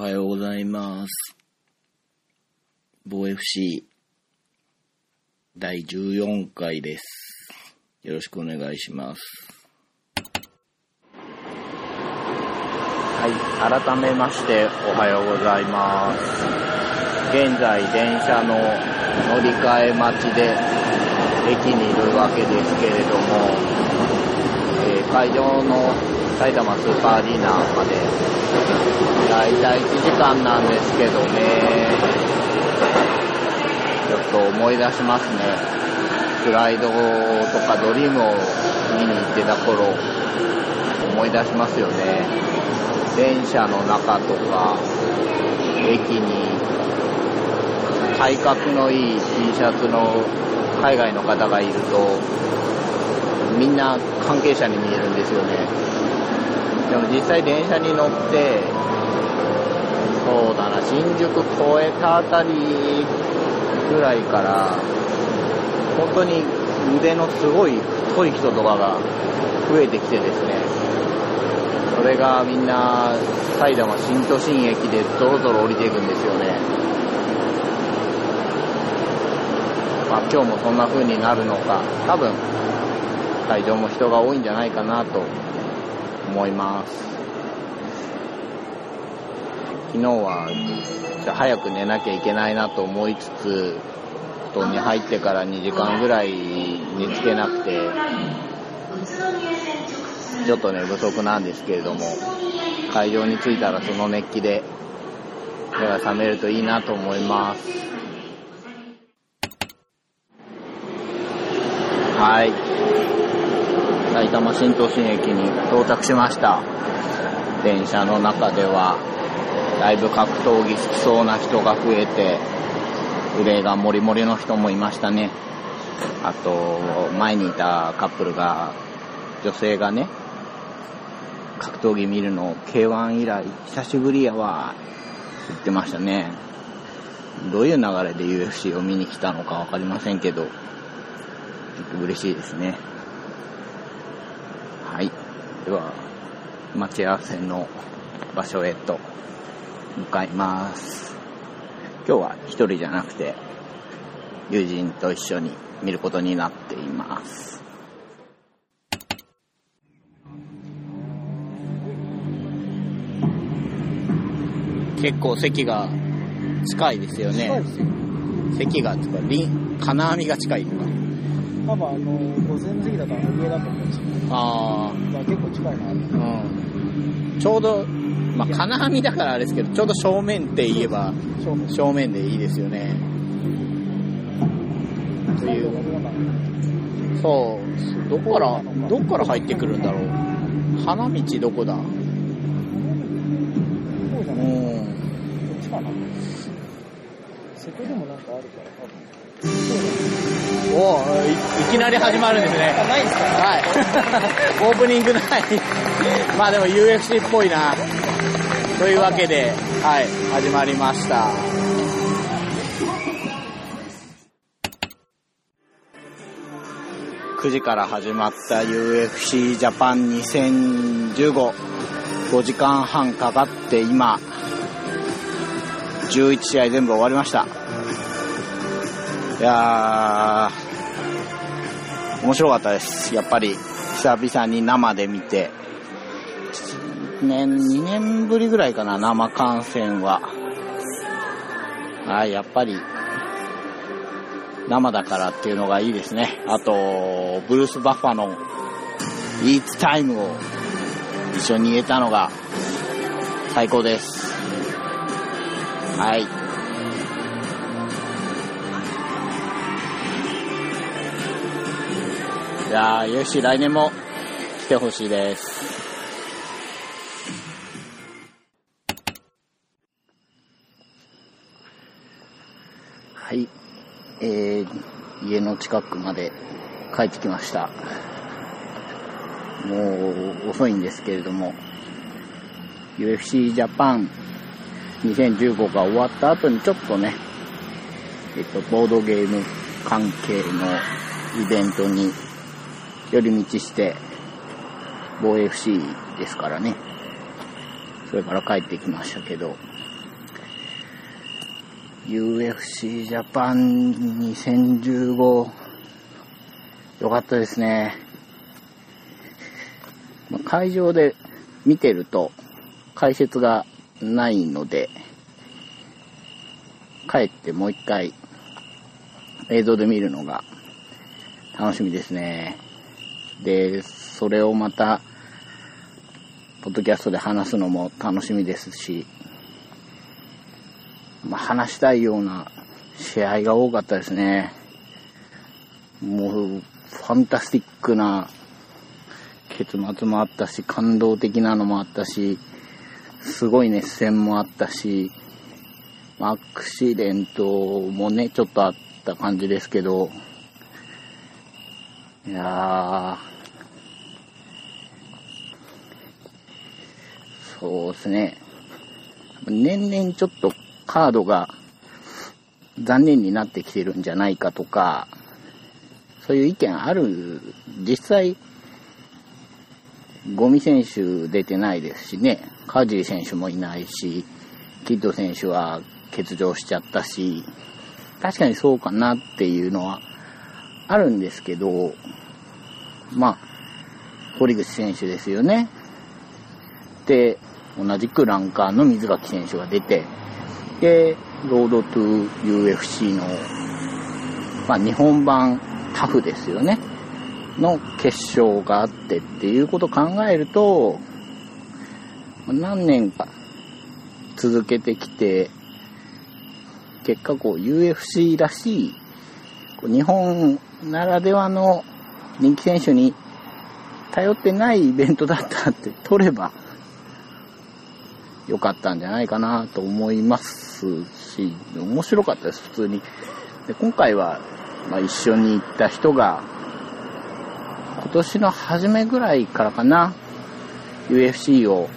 おはようございます。防 FC 第14回です。よろしくお願いします。はい、改めましておはようございます。現在電車の乗り換え待ちで駅にいるわけですけれども、えー会場の埼玉スーパーアリーナまでだいたい1時間なんですけどね、ちょっと思い出しますね。スライドとかドリームを見に行ってた頃、思い出しますよね。電車の中とか、駅に体格のいい T シャツの海外の方がいると、みんな関係者に見えるんですよね。でも実際電車に乗って、そうだな、新宿越えたあたりぐらいから、本当に腕のすごい太い人とかが増えてきてですね、それがみんな埼玉新都心駅でゾロゾロ降りていくんですよね。まあ今日もそんな風になるのか、多分会場も人が多いんじゃないかなと思います。昨日はじゃ早く寝なきゃいけないなと思いつつ、布団に入ってから2時間ぐらい寝つけなくて、ちょっと寝不足なんですけれども、会場に着いたらその熱気で目が覚めるといいなと思います。はい。埼玉新都心駅に到着しました。電車の中では、だいぶ格闘技好きそうな人が増えて、腕がモリモリの人もいましたね。あと、前にいたカップルが、女性がね、格闘技見るの K1 以来久しぶりやわ、言ってましたね。どういう流れで UFC を見に来たのかわかりませんけど、嬉しいですね。はい。では、待ち合わせの場所へと向かいます。今日は一人じゃなくて、友人と一緒に見ることになっています。結構席が近いですよね。席が近い。金網が近いのか。多分あの、午前の席だとあの上だと思うんですけど、あまあ結構近いな。あ、うん。ちょうど、まあ、金網だからあれですけど、ちょうど正面って言えば、正面。正面でいいですよね。というそう、どこから、どこから入ってくるんだろう。花道どこだ？こうじゃうない？こん。っちかな？そこでもなんかあるから多分。おいいきなり始まるんですね。あ、ないんすか？はい。オープニングない。まあでも UFC っぽいな。というわけで、はい、始まりました。9時から始まった UFC ジャパン2015。5時間半かかって今、11試合全部終わりました。いやー、面白かったです。やっぱり、久々に生で見て、年、2年ぶりぐらいかな、生観戦は。はい、やっぱり、生だからっていうのがいいですね。あと、ブルース・バッファの、イーツタイムを一緒に言えたのが、最高です。はい。いやー、よし、来年も来てほしいです。はい。えー、家の近くまで帰ってきました。もう遅いんですけれども、UFC ジャパン2015が終わった後にちょっとね、えっと、ボードゲーム関係のイベントに寄り道して、防衛 FC ですからね。それから帰ってきましたけど、UFC ジャパン2015よかったですね。会場で見てると解説がないので、帰ってもう一回映像で見るのが楽しみですね。で、それをまた、ポッドキャストで話すのも楽しみですし、まあ、話したいような試合が多かったですね。もう、ファンタスティックな結末もあったし、感動的なのもあったし、すごい熱戦もあったし、アクシデントもね、ちょっとあった感じですけど、いや、そうですね。年々ちょっとカードが残念になってきてるんじゃないかとか、そういう意見ある、実際、ゴミ選手出てないですしね、カージー選手もいないし、キッド選手は欠場しちゃったし、確かにそうかなっていうのはあるんですけど、まあ、堀口選手ですよね。で、同じくランカーの水垣選手が出て、で、ロードトゥ UFC の、まあ、日本版タフですよね。の決勝があってっていうことを考えると、何年か続けてきて、結果こう UFC らしい、日本ならではの人気選手に頼ってないイベントだったって取ればよかったんじゃないかなと思いますし、面白かったです、普通に。で今回は、まあ、一緒に行った人が、今年の初めぐらいからかな、UFC を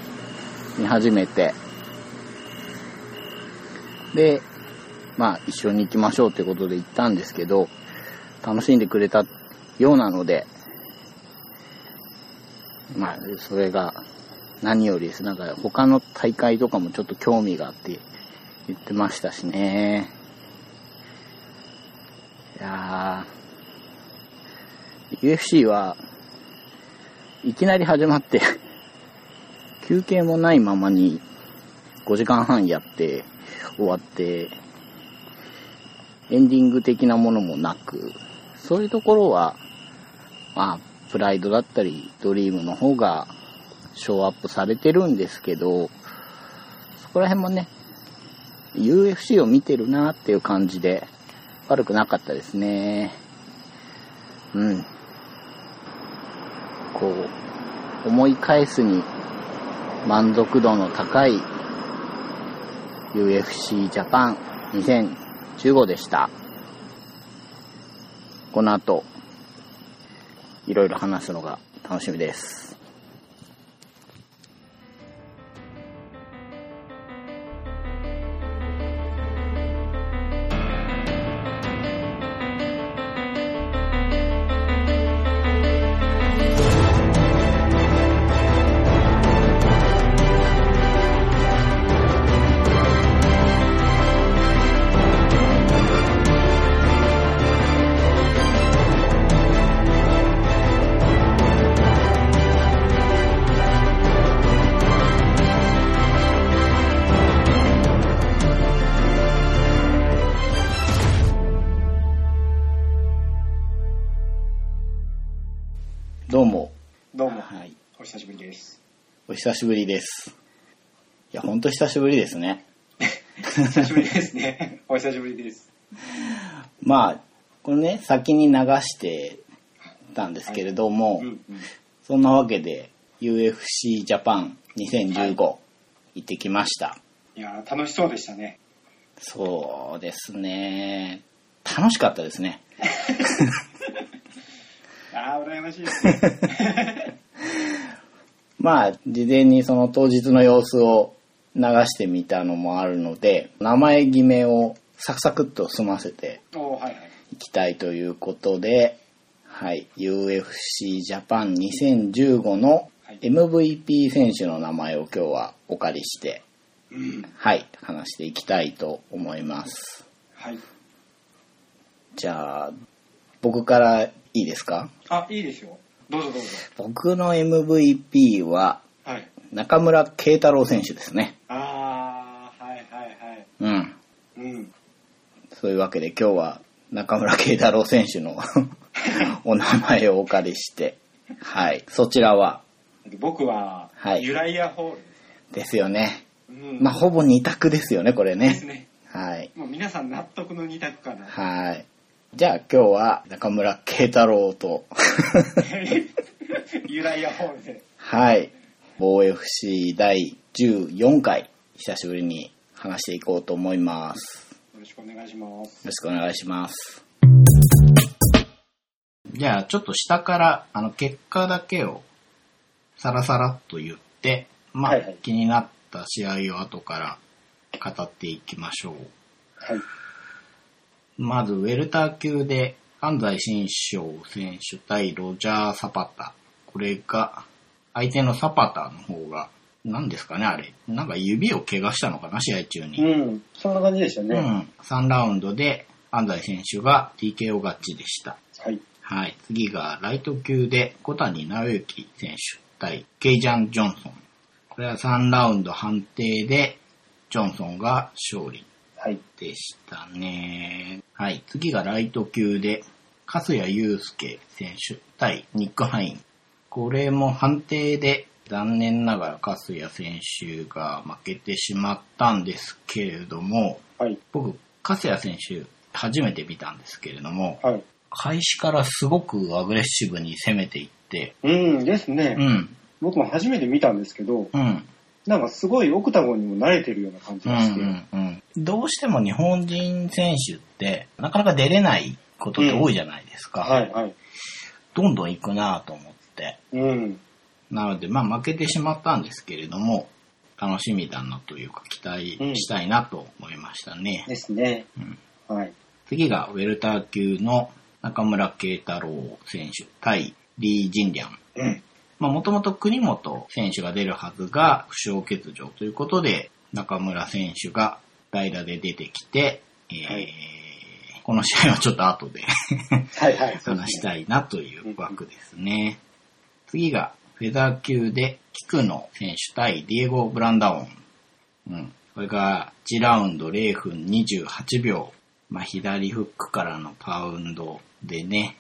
見始めて、で、まあ一緒に行きましょうということで行ったんですけど、楽しんでくれたようなので、まあそれが何よりです。なんか他の大会とかもちょっと興味があって言ってましたしね。いやー、UFC はいきなり始まって 休憩もないままに5時間半やって終わって、エンディング的なものもなく、そういうところは、まあ、プライドだったり、ドリームの方が、ショーアップされてるんですけど、そこら辺もね、UFC を見てるなっていう感じで、悪くなかったですね。うん。こう、思い返すに満足度の高い UFC ジャパン2015でした。この後、いろいろ話すのが楽しみです。久しぶりです。いや、ほんと久しぶりですね。久しぶりですね。お久しぶりです。まあ、これね、先に流してたんですけれども、うんうん。そんなわけで UFC ジャパン2015、行ってきました。いやー、楽しそうでしたね。そうですね。楽しかったですね。あー、羨ましいですね。まあ、事前にその当日の様子を流してみたのもあるので、名前決めをサクサクっと済ませていきたいということで、はい、UFC ジャパン2015のはい MVP 選手の名前を今日はお借りして、うん。はい、話していきたいと思います。はい。じゃあ、僕からいいですか？あ、いいですよ。どうぞどうぞ。僕の MVP ははい。中村慶太郎選手ですね。あー、はいはいはい。うん。うん。そういうわけで今日は中村慶太郎選手の お名前をお借りして、はい。そちらは？僕は、はいユライアホールですね。ですよね。うん。まあ、ほぼ二択ですよね、これね。ですね。はい。もう皆さん納得の二択かな。はい。じゃあ今日は中村慶太郎と、ユライアホールで。はい。防 FC 第14回、久しぶりに話していこうと思います。よろしくお願いします。よろしくお願いします。じゃあ、ちょっと下から、あの、結果だけを、さらさらっと言って、まあ、はいはい気になった試合を後から語っていきましょう。はい。まず、ウェルター級で、安西新章選手対ロジャー・サパタ。これが、相手のサパタの方が、何ですかね、あれ。なんか指を怪我したのかな、試合中に。うん。そんな感じでしたね。うん。3ラウンドで安西選手が TKO 勝ちでした。はい。はい。次がライト級で小谷直之選手対ケイジャン・ジョンソン。これは3ラウンド判定でジョンソンが勝利はい。でしたね。はい。次がライト級で粕谷祐介選手対ニック・ハイン。これも判定で残念ながら粕谷選手が負けてしまったんですけれども、はい。僕、粕谷選手初めて見たんですけれども、はい。開始からすごくアグレッシブに攻めていって、うんですね。うん、僕も初めて見たんですけど、うん、なんかすごいオクタゴンにも慣れてるような感じうん、がして。うん、うん。どうしても日本人選手って、なかなか出れないことって多いじゃないですか。はいはい。どんどん行くなと思って。うん。なので、まあ負けてしまったんですけれども、楽しみだなというか期待したいなと思いましたね。ですね。うんはい。次がウェルター級の中村慶太郎選手対リー・ジンリャン。うん。まあ、もともと国本選手が出るはずが負傷欠場ということで、中村選手が代打で出てきて、えーはいこの試合はちょっと後ではいはい。話したいなという枠ですね。次が、フェザー級で、菊野選手対ディエゴ・ブランダオン。うん。これが、1ラウンド0分28秒。まあ、左フックからのパウンドでね、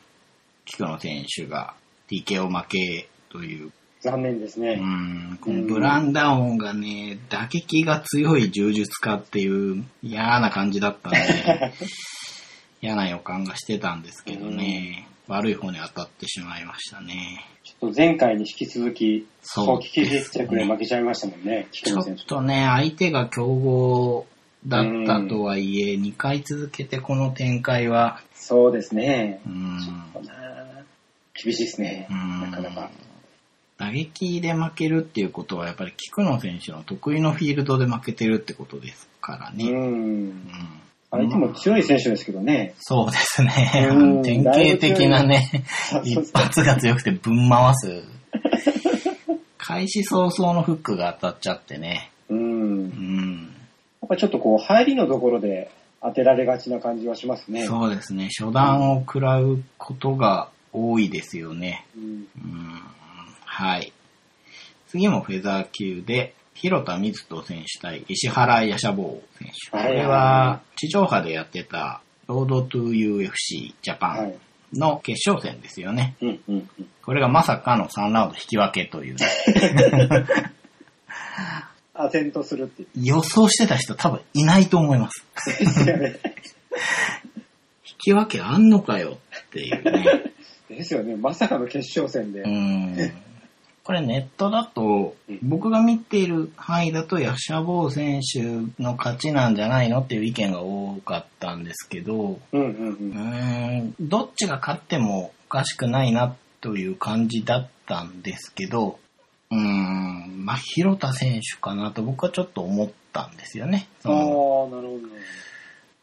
菊野選手が TKO 負けという残念ですうね。ん、このブランダオンがね、打撃が強い柔術家っていう嫌な感じだったんで、嫌な予感がしてたんですけどね、悪い方に当たってしまいましたね。ちょっと前回に引き続き、そう早期決着で負けちゃいましたもんね、菊ちょっ。とね、相手が強豪だったとはいえ、2回続けてこの展開は、そうですね。うん、厳しいですね。うんなかなか。打撃で負けるっていうことは、やっぱり菊野選手の得意のフィールドで負けてるってことですからね。う。うんん相手も強い選手ですけどね。そうですねう。ん典型的なね、一発が強くてぶん回す。開始早々のフックが当たっちゃってね。うん。うん。やっぱちょっとこう、入りのところで当てられがちな感じはしますね。そうですね。初段を食らうことが多いですよね。うん。うん。はい。次もフェザー級で、広田水人選手対石原ヤシャボー選手。こはいれは地上波でやってたロードトゥ UFC ジャパンはい。の決勝戦ですよね。うんうんうん。これがまさかの3ラウンド引き分けというね、アテントするって。予想してた人多分いないと思います。引き分けあんのかよっていうね。ですよね。まさかの決勝戦で。うん。これネットだとうん、僕が見ている範囲だと、ヤシャボー選手の勝ちなんじゃないのっていう意見が多かったんですけど、うんうんう。うんーん、どっちが勝ってもおかしくないなという感じだったんですけど、うーん、まあ、広田選手かなと僕はちょっと思ったんですよね。そああ、なるのほど。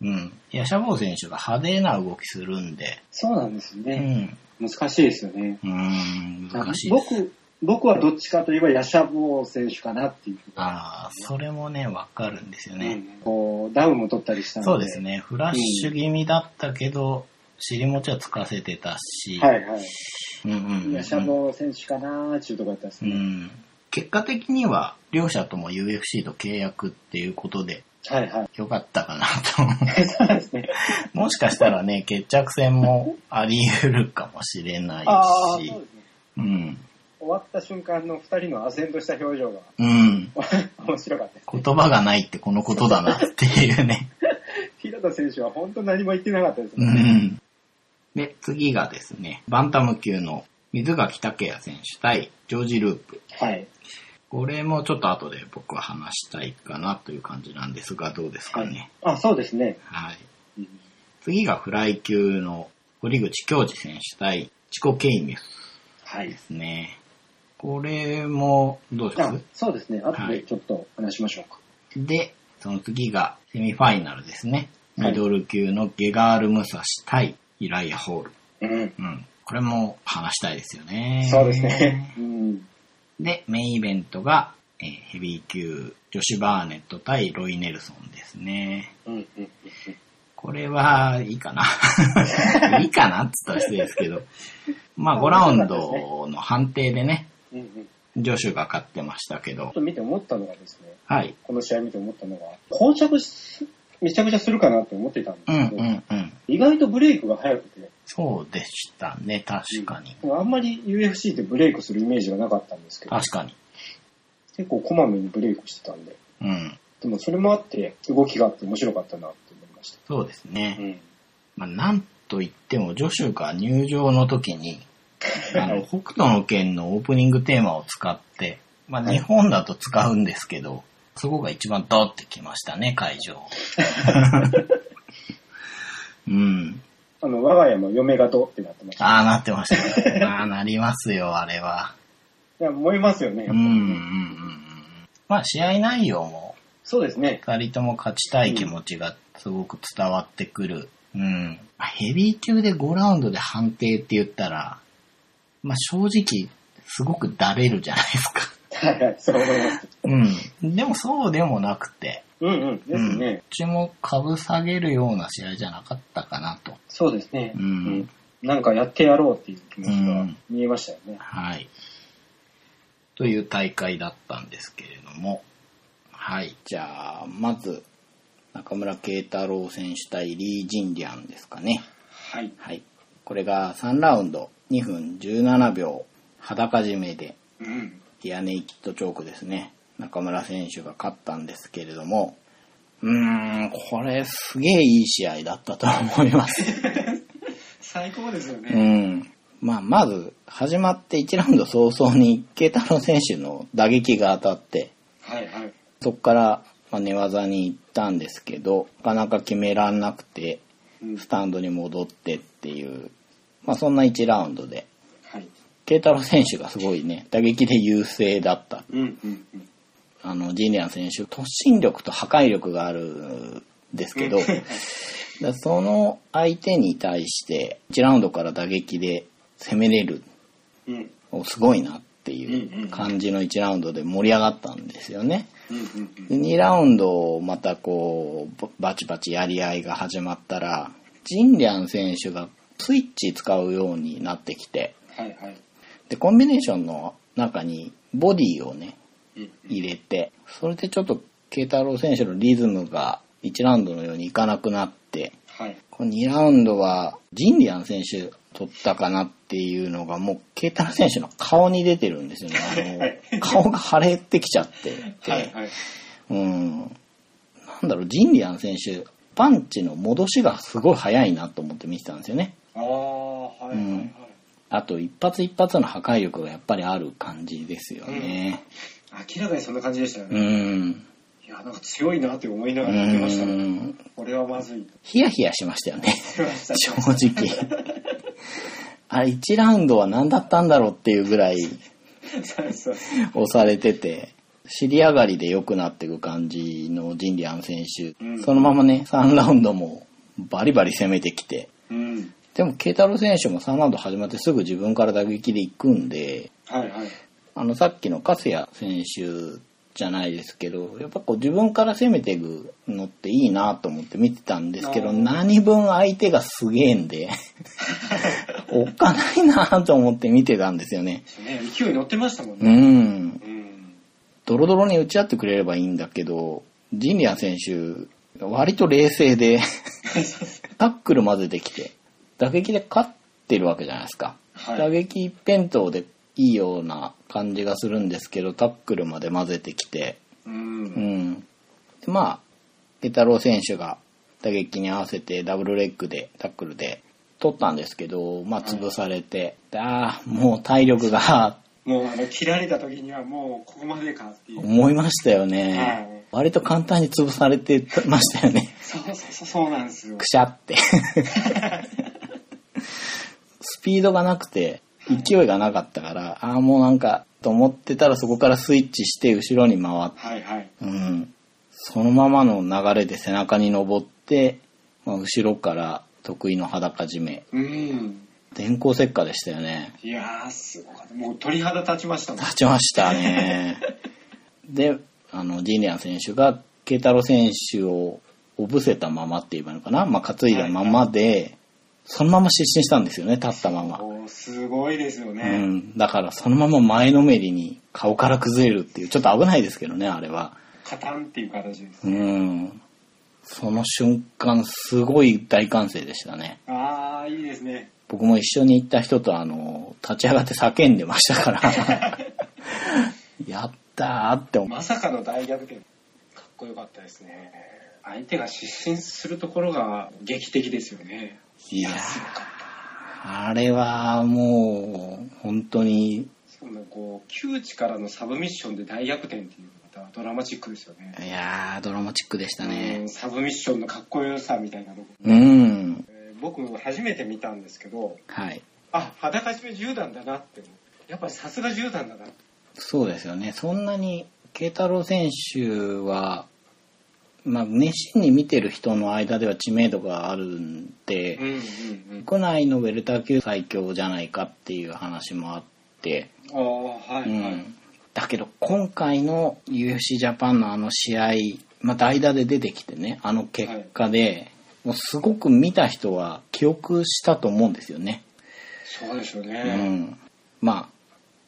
うん。ヤシャボー選手が派手な動きするんで、そうなんですうね。ん。難しいですよね。うーん、難しいです。僕、僕はどっちかといえばヤシャボー選手かなっていう。ああ、それもね、わかるんですよね。うんこう、ダウンも取ったりしたので。そうです。ね。フラッシュ気味だったけど、尻餅はつかせてたし。はいはい。うんうんうんヤシャボー選手かなーっていうところだったんですね。うん。結果的には、両者とも UFC と契約っていうことで、はいはい。よかったかなと思う。そうですね。もしかしたらね、決着戦もあり得るかもしれないああ、そうしです。ね。うん。終わった瞬間の二人の唖然とした表情がうん。面白かったです。言葉がないってこのことだなっていうね。平田選手は本当何も言ってなかったですうね。ん。で、次がですね、バンタム級の水垣武也選手対ジョージ・ループ。はい。これもちょっと後で僕は話したいかなという感じなんですが、どうですかね。あ、そうですね。はい。うん次がフライ級の堀口京二選手対チコ・ケイミュスはいで。すね。これも、どうです？あそうですね。後はいでちょっと話しましょうか。で、その次がセミファイナルですね。はいミドル級のゲガール・ムサシ対イライア・ホール。うん。うん。これも話したいですよね。そうですね。うん。で、メインイベントが、えーヘビー級女子バーネット対ロイ・ネルソンですね。うん。うん。うんこれはいいかな。いいかなって言ったら失礼ですけど。まあ5ラウンドの判定でね。ジョシュが勝ってましたけどちょっ、と見て思ったのがですね、はい。この試合見て思ったのが、膠着しめちゃくちゃするかなって思ってたんですうんけど、うんうん。意外とブレイクが早くて、そうでしたね、確かに。あんまり UFC でブレイクするイメージがなかったんですけど、確かに。結構こまめにブレイクしてたんで、うん。でもそれもあって動きがあって面白かったなって思いました。そうですね。うん。まあ、なんと言っても、ジョシュが入場の時に、あの、北斗の剣のオープニングテーマを使って、まあ、はい日本だと使うんですけど、そこが一番ドってきましたね、会場。うん。あの、我が家も嫁がどってなってました。ああ、なってましたね。ああ、なりますよ、あれは。いや、思いますよね。うん、うん、うんうん。まあ、試合内容も、そうですね。二人とも勝ちたい気持ちがすごく伝わってくる。うん。まあヘビー級で5ラウンドで判定って言ったら、まあ正直、すごくだれるじゃないですか。はいはい、そう思います。うん。でもそうでもなくて、うんうん。ですうん、ね。どっちも株下げるような試合じゃなかったかなと。そうですね。うんなんかやってやろうっていう気持ちがうん見えましたよね。はい。という大会だったんですけれども。はい。じゃあ、まず、中村慶太郎選手対リー・ジンリャンですかね。はい。はい。これが3ラウンド2分17秒裸締めでうん。ディアネイキッドチョークですね。中村選手が勝ったんですけれども、うーん、これすげえいい試合だったと思います。最高ですようね。ん。まあ、まず、始まって1ラウンド早々に、慶太郎選手の打撃が当たって、はいはい。そこから、まあ、寝技に行ったんですけど、なかなか決めらんなくて、うんスタンドに戻ってっていう、まあ、そんな1ラウンドで、はい。慶太郎選手がすごいね、打撃で優勢だった。うんうんうん。あの、ジーニアン選手、突進力と破壊力があるんですけど、だその相手に対して、1ラウンドから打撃で攻めれる、うんおすごいなっていう感じの1ラウンドで盛り上がったんですよね。うんうんで2ラウンドまたこう、バチバチやり合いが始まったら、ジンリャン選手がスイッチ使うようになってきて、はいはい。で、コンビネーションの中にボディをね、うん入れて、それでちょっと慶太郎選手のリズムが1ラウンドのようにいかなくなって、はい。この2ラウンドはジンリアン選手取ったかなっていうのがもう慶太郎選手の顔に出てるんですよね。あの顔が腫れてきちゃってて、はいはい。うん。なんだろう、ジンリアン選手、パンチの戻しがすごい早いなと思って見てたんですよね。ああ、はいはいはい。あと一発一発の破壊力がやっぱりある感じですよね。明らかにそんな感じでしたようね。ん。いや、なんか強いなって思いなうがら見てました。これはまずいとヒヤヒヤしましたよね。正直。あれ1ラウンドは何だったんだろうっていうぐらい。押されてて、尻上がりで良くなっていく感じのジンリアン選手。うんそのままね、3ラウンドもバリバリ攻めてきて。うん。でも、慶太郎選手も3ラウンド始まってすぐ自分から打撃で行くんで、はいはい。あの、さっきの粕谷選手じゃないですけど、やっぱこう自分から攻めていくのっていいなと思って見てたんですけど、何分相手がすげえんで、おっかないなと思って見てたんですよね。ね、勢い乗ってましたもんうね。ん。うん。ドロドロに打ち合ってくれればいいんだけど、ジンリアン選手、割と冷静で、タックル混ぜてきて、打撃で勝ってるわけじゃないですか。はい打撃一辺倒でいいような感じがするんですけど、タックルまで混ぜてきて、う。うんん。でまあ、ケ太郎選手が打撃に合わせてダブルレッグで、タックルで取ったんですけど、まあ潰されて、ああ、もう体力がもうあの、切られた時にはもうここまでかっていう。思いましたよね。はい割と簡単に潰されてましたよね。そうそうそう、そうなんですよく。しゃって。スピードがなくて、勢いがなかったから、ああ、もうなんか、と思ってたらそこからスイッチして後ろに回って、はいはい。うん。そのままの流れで背中に登って、まあ、後ろから得意の裸締め。うん。電光石火でしたよね。いやー、すごかった。もう鳥肌立ちましたもん。立ちましたね。で、あの、ジーニアン選手が、慶太郎選手をおぶせたままって言えばいいのかな？まあ、担いだままで、そのまま失神したんですよね、立ったまま。すごいですようね。ん。だから、そのまま前のめりに顔から崩れるっていう、ちょっと危ないですけどね、あれは。カタンっていう形です。うん。その瞬間、すごい大歓声でしたね。あー、いいですね。僕も一緒に行った人と、あの、立ち上がって叫んでましたから。やったーって思う。まさかの大逆転。かっこよかったですね。相手が失神するところが劇的ですよね。いやあれはもう、本当に、た。しかもこう、窮地からのサブミッションで大逆転っていうまたドラマチックですよね。いやー、ドラマチックでしたうねん。サブミッションのかっこよさみたいなとこうん。えー僕初めて見たんですけど、はい。あ、裸締め10段だなって。やっぱりさすが10段だな。そうですよね。そんなに、慶太郎選手は、まあ、熱心に見てる人の間では知名度があるんで、うんうんうん。国内のウェルター級最強じゃないかっていう話もあって、ああ、はい、うはい。ん。だけど、今回の UFC ジャパンのあの試合、まあ、代打で出てきてね、あの結果で、もうすごく見た人は記憶したと思うんですよね。そうでしょううね。ん。まあ、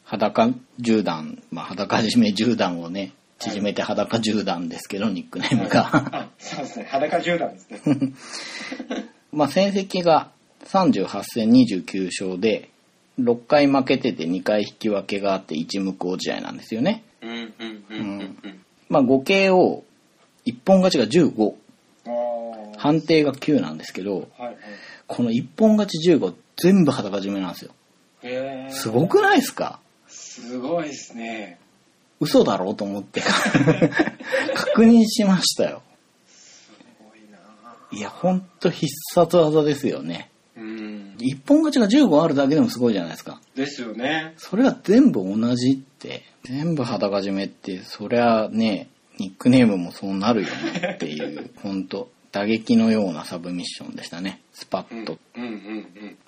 裸銃弾、まあ、裸締め銃弾をね、縮めて裸銃弾ですけど、ニックネームが。あ、そうですね。裸10段ですね。まあ、戦績が38戦29勝で、6回負けてて2回引き分けがあって1無効試合なんですよね。うんうんうんうんうん。まあ、合計を、一本勝ちが15、ああ。判定が9なんですけど、はいはい。この一本勝ち15全部裸締めなんですよ。すごくないですか？すごいですね。嘘だろうと思って確認しましたよ。すごいないや、ほんと必殺技ですよね。うん。一本勝ちが15あるだけでもすごいじゃないですか。ですよね。それが全部同じって、全部裸締めって、そりゃね、ニックネームもそうなるよねっていう、ほんと、打撃のようなサブミッションでしたね。スパうんッと。うんうんうん。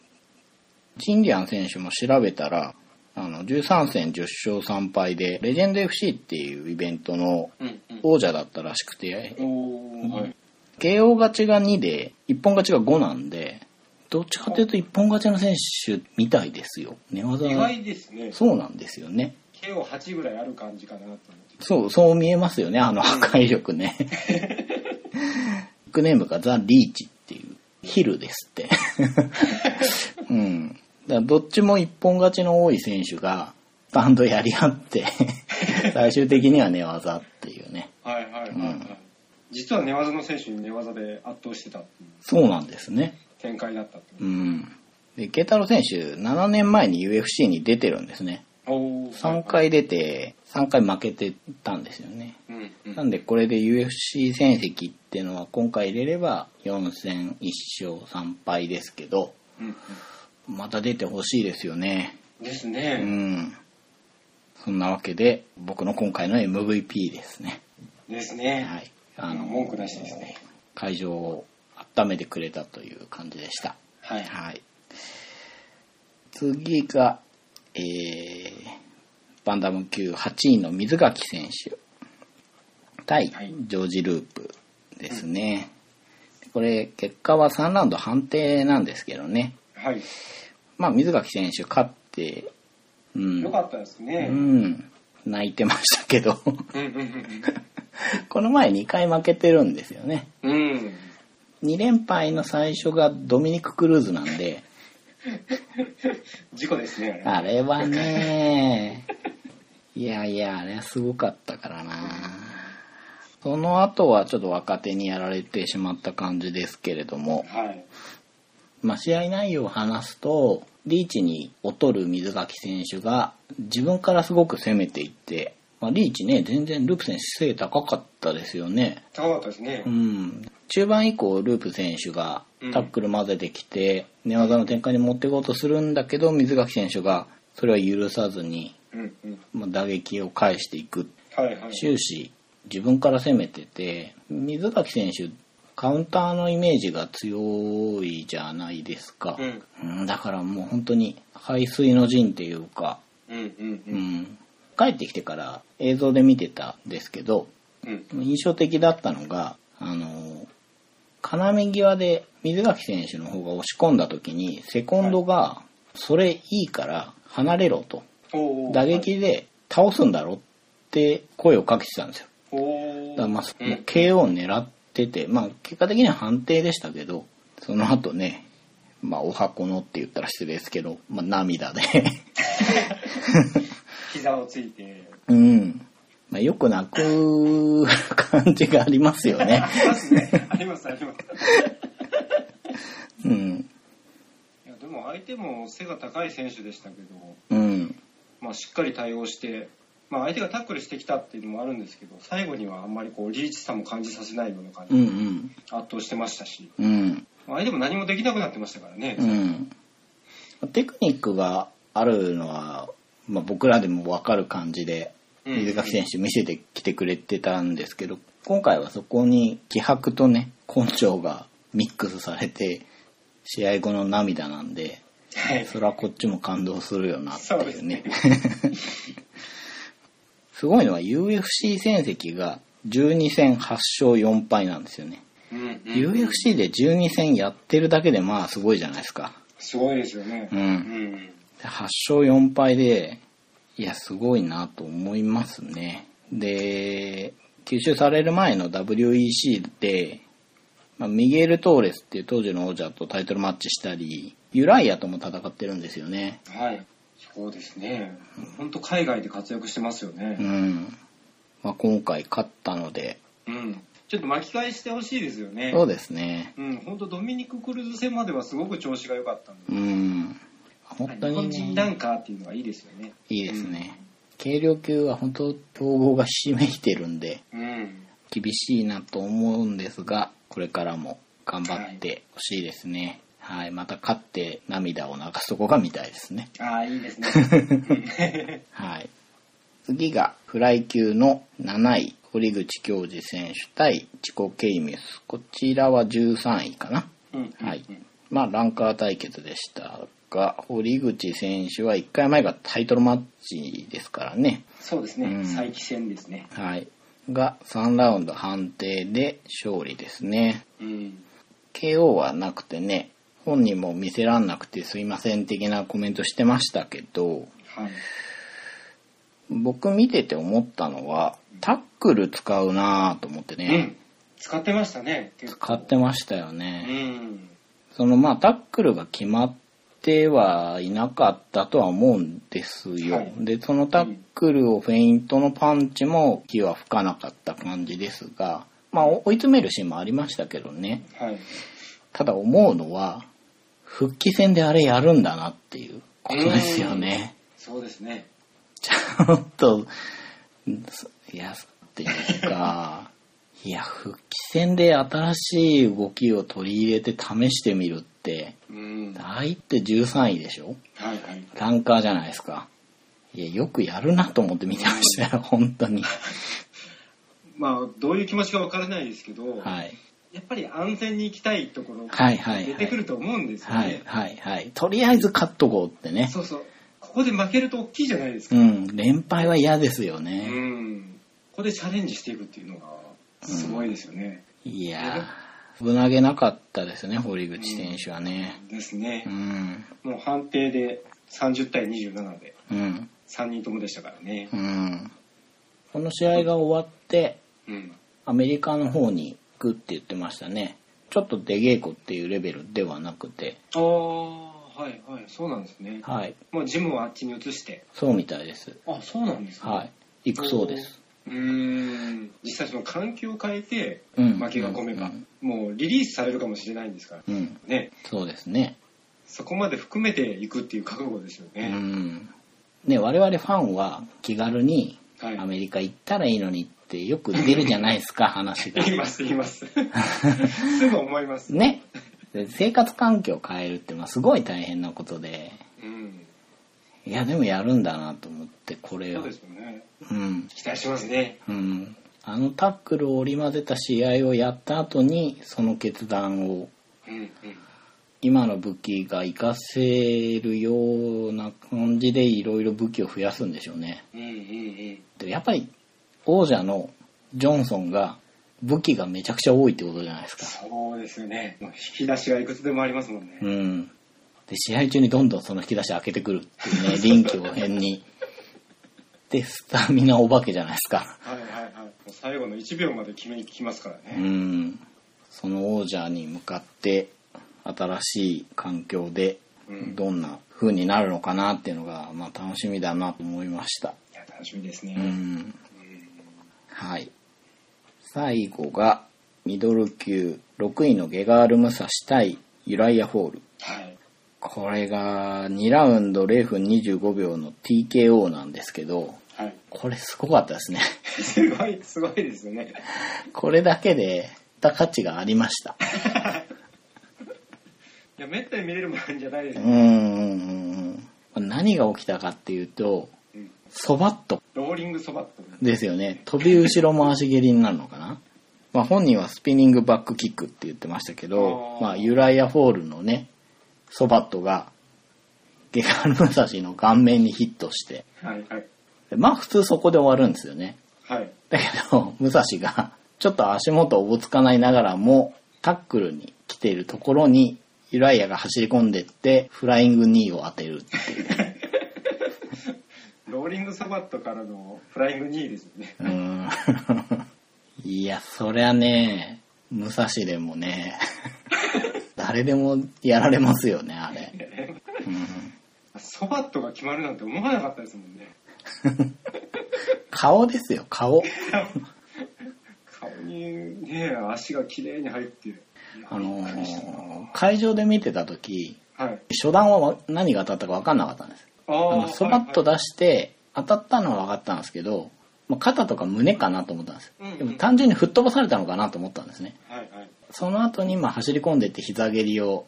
ジンリアン選手も調べたら、あの、13戦10勝3敗で、レジェンド FC っていうイベントの。王者だったらしくて。KO 勝ちが2で、一本勝ちが5なんで、どっちかというと一本勝ちの選手みたいですよ。寝技意外ですね。そうなんですよね。KO8 ぐらいある感じかなと思って。そう、そう見えますよね、あの破壊力ね。ニ ッ クネームがザ・リーチっていう、ヒルですって。うん。だどっちも一本勝ちの多い選手が、スタンドやり合って、最終的には寝技っていうね。はいはいはい、はいうん実は寝技の選手に寝技で圧倒してたってそうなんですね。展開だったううん。で、ケイタロウ選手、7年前に UFC に出てるんですね。おー3回出て、3回負けてたんですよね。うんうんなんでこれで UFC 戦績っていうのは今回入れれば4戦1勝3敗ですけど、うんまた出てほしいですよね。うんですうね、ん。そんなわけで、僕の今回の MVP ですね。ですね、はい。あの、文句なしですね会場を温めてくれたという感じでした。はいはい。次が、えー、バンダム級8位の水垣選手対はいジョージ・ループですね。これ、結果は3ラウンド判定なんですけどね。はい。まあ、水垣選手勝って、うん。よかったですね。うん。泣いてましたけど、この前2回負けてるんですよね。うんうん。うん。2連敗の最初がドミニク・クルーズなんで、事故ですね。あれはね、いやいや、あれはすごかったからな。その後はちょっと若手にやられてしまった感じですけれども、はい。まあ、試合内容を話すと、リーチに劣る水垣選手が自分からすごく攻めていって、まあ、リーチね、全然ループ選手背高かったですよね。高かったですねう。ん。中盤以降、ループ選手がタックル混ぜてきて、寝技の展開に持っていこうとするんだけど、水垣選手がそれを許さずに、うんうん。まあ、打撃を返していく。はいはい。終始、自分から攻めてて、水垣選手、カウンターのイメージが強いじゃないですか。うん。うん、だからもう本当に排水の陣っていうか、うんうんううん。ん、帰ってきてから映像で見てたんですけど、うん。印象的だったのが、あの、要際で水垣選手の方が押し込んだ時に、セコンドが、それいいから離れろと、おー打撃で倒すんだろって声をかけてたんですよ。だからまあ、うん KO を狙ってて、まあ結果的には判定でしたけど、その後ね、まあお箱のって言ったら失礼ですけど、まあ涙で、膝をついて。うん。まあよく泣く感じがありますよねあ。りますね。ありますあります。うん。いやでも相手も背が高い選手でしたけど、うん。まあ、しっかり対応して、まあ、相手がタックルしてきたっていうのもあるんですけど最後にはあんまりこうリーチさも感じさせないような感じで。圧倒してましたし、うん。まあ相手も何もできなくなってましたからね、うん。テクニックがあるのは、まあ、僕らでも分かる感じで、うん水垣選手見せてきてくれてたんですけど、今回はそこに気迫とね、根性がミックスされて、試合後の涙なんで、はいそれはこっちも感動するよなってそういうですねね。すごいのは UFC 戦績が12戦8勝4敗なんですよね。うんうん UFC で12戦やってるだけでまあすごいじゃないですか。すごいですよね、うんうん8勝4敗で、いや、すごいなと思いますね。で、吸収される前の WEC で、まあ、ミゲル・トーレスっていう当時の王者とタイトルマッチしたり、ユライアとも戦ってるんですよね。はいそうですね。本当海外で活躍してますようねん。まあ、今回勝ったので、うん、ちょっと巻き返してほしいですよね。そうですね。うん。本当ドミニク・クルーズ戦まではすごく調子が良かったんで。うん。本当日本に人ラね、ンカーっていうのはいいですよね。いいですね。軽量級は本当競合がひしめいてるんで、うん。厳しいなと思うんですが、これからも頑張ってほしいですね。はい、また勝って涙を流すとこが見たいですね。ああいいですね はい。次がフライ級の7位、堀口教授選手対チコ・ケイミス。こちらは13位かな。うんはい。まあ、ランカー対決でしたが、堀口選手は1回前がタイトルマッチですからね。そうですね、うん再起戦ですねはい。が3ラウンド判定で勝利ですね。うん、KO はなくてね、本人も見せらんなくてすいません的なコメントしてましたけど、はい。僕見てて思ったのは、タックル使うなぁと思ってうね、ん、使ってましたね。使ってましたようね。ん。そのまあタックルが決まってはいなかったとは思うんですよ。はい。で、そのタックルをフェイントのパンチも火は吹かなかった感じですが、まあ追い詰めるシーンもありましたけどね。はい。ただ思うのは、復帰戦であれやるんだなっていうことですよね。そうですねちょっと、いや、っていうか、いや、復帰戦で新しい動きを取り入れて試してみるって、うんは相手13位でしょ？いはいランカーじゃないですか。いや、よくやるなと思って見てましたよ、本当に。まあどういう気持ちかわからないですけど、はい。やっぱり安全に行きたいところはいはいはい出てくると思うんですよはいね、はいはい。とりあえず勝っとこうってね。そうそうこここで負けると大きいじゃないですか。うん。連敗は嫌ですようね。ん。ここでチャレンジしていくっていうのが、すごいですよね。いやー、危なげなかったですね、堀口選手はね。ですねう。ん。もう判定で30対27でうん。3人ともでしたからねう。ん。この試合が終わって、うん。アメリカの方に行くって言ってましたね。ちょっと出稽古っていうレベルではなくて、ああ、はいはい、そうなんですね。はい。もうジムをあっちに移して。そうみたいです。あ、そうなんですね。はい。行くそうです。うーん。実際その環境を変えて、うん負けが込めば、うんもうリリースされるかもしれないんですから。うん。ね。そうですね。そこまで含めていくっていう覚悟ですようね。ん。ね、我々ファンは気軽にはいアメリカ行ったらいいのにってよく出るじゃないですか、話が。言います、言います。すぐ思います。ね。で生活環境を変えるってまあすごい大変なことで、うん。いやでもやるんだなと思って、これをそうで。すよね。うん。期待しますね。うん。あのタックルを織り交ぜた試合をやった後に、その決断を、うんうん。今の武器が活かせるような感じでいろいろ武器を増やすんでしょうね。うんうんうん。でやっぱり王者のジョンソンが武器がめちゃくちゃ多いってことじゃないですか。そうですよね。引き出しがいくつでもありますもんね。うん。で、試合中にどんどんその引き出し開けてくるっていうね、臨機応変に。で、スタミナお化けじゃないですか。はいはいはい。もう最後の1秒まで決めにきますからうね。ん。その王者に向かって、新しい環境で、うん。どんな風になるのかなっていうのが、まあ楽しみだなと思いました。楽しみですね。ううんん。はい。最後が、ミドル級6位のゲガール・ムサシ対ユライア・ホール。はい。これが2ラウンド0分25秒の TKO なんですけど、はい。これすごかったですね。すごい、すごいですよね。これだけで、た価値がありました。いや、めったに見れるもんじゃないですよ。うーん。何が起きたかっていうと、うんソバットローリングソバット。ですよね。飛び後ろ回し蹴りになるのかなまあ本人はスピニングバックキックって言ってましたけどあ、ーまあユライア・ホールのね、ソバットが、ゲガール・ムサシの顔面にヒットして、はいはい。でまあ普通そこで終わるんですよね。はい。だけど、武蔵が、ちょっと足元おぼつかないながらも、タックルに来ているところに、ユライアが走り込んでって、フライング2を当てるっていう。ローリングそばっとからのフライング2位ですよね。うーん いや、そりゃね、武蔵でもね、誰でもやられますよね、あれ。そばっとが決まるなんて思わなかったですもんね。顔ですよ、顔。顔にね、足が綺麗に入って。いやあのー会場で見てた時、はい。初段は何が当たったか分かんなかったんです。ああの、ーそばっとはい出して、当たったのは分かったんですけど、まあ、肩とか胸かなと思ったんですうんうん。でも単純に吹っ飛ばされたのかなと思ったんですね。はいはい。その後にまあ走り込んでって膝蹴りを、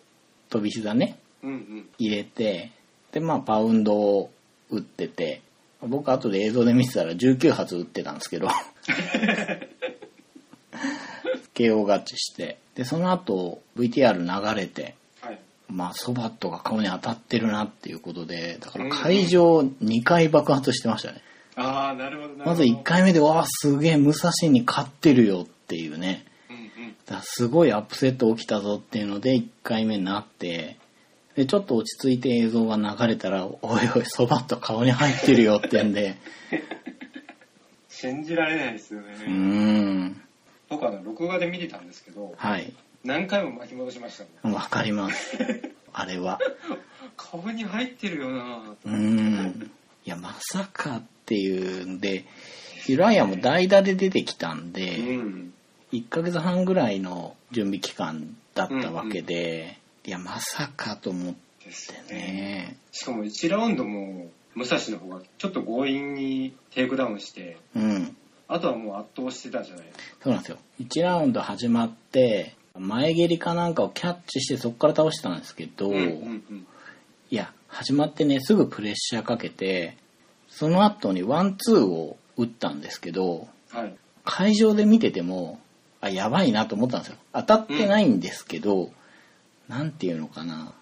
飛び膝ね、うんうん。入れて、でまあパウンドを打ってて、僕後で映像で見てたら19発打ってたんですけど、KO 勝ちして、でその後 VTR 流れて、はい。まあ、ソバットが顔に当たってるなっていうことで、だから会場2回爆発してましたね。ああ、なるほど。まず1回目で、わあ、すげえ、武蔵に勝ってるよっていうね。だすごいアップセット起きたぞっていうので1回目になって、で、ちょっと落ち着いて映像が流れたら、おいおい、ソバット顔に入ってるよってんで、信じられないですよね。ん、僕は録画で見てたんですけど、はい。何回も巻き戻しましたね。わかります。あれは。顔に入ってるよなぁうーん。いや、まさかっていうんで、ユラも代打で出てきたんで、うん。1ヶ月半ぐらいの準備期間だったわけで、いや、まさかと思ってね。ね。しかも1ラウンドも、武蔵の方がちょっと強引にテイクダウンして、うん。あとはもう圧倒してたじゃないですか。そうなんですよ。1ラウンド始まって、前蹴りかなんかをキャッチしてそこから倒してたんですけど。いや、始まってね、すぐプレッシャーかけて、その後にワンツーを打ったんですけど、はい。会場で見てても、あ、やばいなと思ったんですよ。当たってないんですけど、なんていうのかな。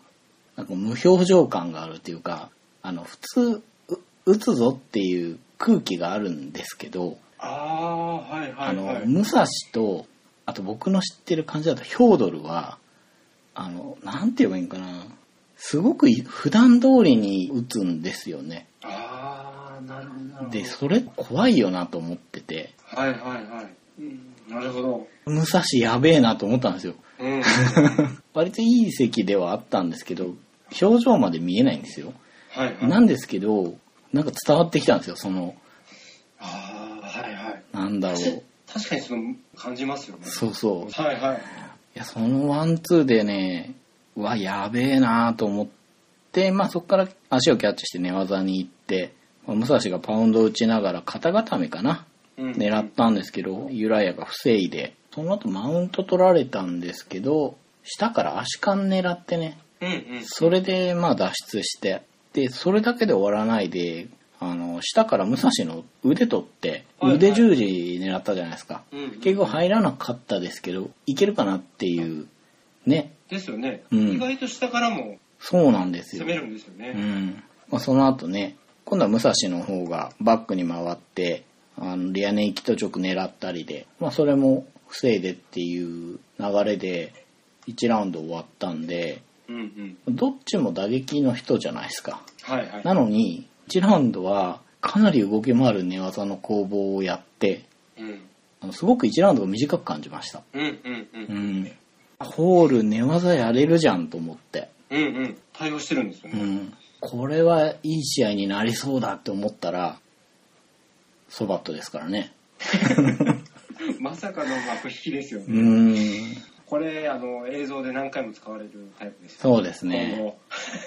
なんか無表情感があるっていうか、あの、普通、う撃つぞっていう空気があるんですけど、ああ、はいはいはい。武蔵と、あと僕の知ってる感じだと、ヒョードルは、あの、なんて言えばいいんかな。すごく普段通りに撃つんですよね。ああ、なるほどなるほど。で、それ怖いよなと思ってて、はいはいはい。うん、なるほど。武蔵やべえなと思ったんですよ。うん。割といい席ではあったんですけど、表情まで見えないんですよ。はいはい。なんですけど、なんか伝わってきたんですよ。その、ああ、はいはい。なんだろう。確かにその感じますよね。そうそう。いはいはい。や、そのワンツーでね、うわ、やべえなと思って、まあそこから足をキャッチして寝技に行って、まあ武蔵がパウンドを打ちながら肩固めかな。うん狙ったんですけど、ユライアが防いで、その後マウント取られたんですけど、下から足間狙ってね、うんうん。それでまあ脱出して、で、それだけで終わらないで、あの、下から武蔵の腕取って、腕十字狙ったじゃないですか。結局入らなかったですけど、いけるかなっていう、ね、ですよね、うん意外と下からもそうなんですよ攻。めるんですようね。ん。まあ、その後ね、今度は武蔵の方がバックに回って、あの、リアネイキッド直狙ったりで、まあ、それも防いでっていう流れで、1ラウンド終わったんで、うんうん。どっちも打撃の人じゃないですか。はいはい。なのに、1ラウンドはかなり動き回る寝技の攻防をやって、うん。あのすごく1ラウンドが短く感じました。うんうんう。うんん。ホール寝技やれるじゃんと思って。うんうん。対応してるんですよね。うん。これはいい試合になりそうだって思ったら、ソバットですからね。まさかの幕引きですようね。ん。これ、あの、映像で何回も使われるタイプですよそうです今ね。後。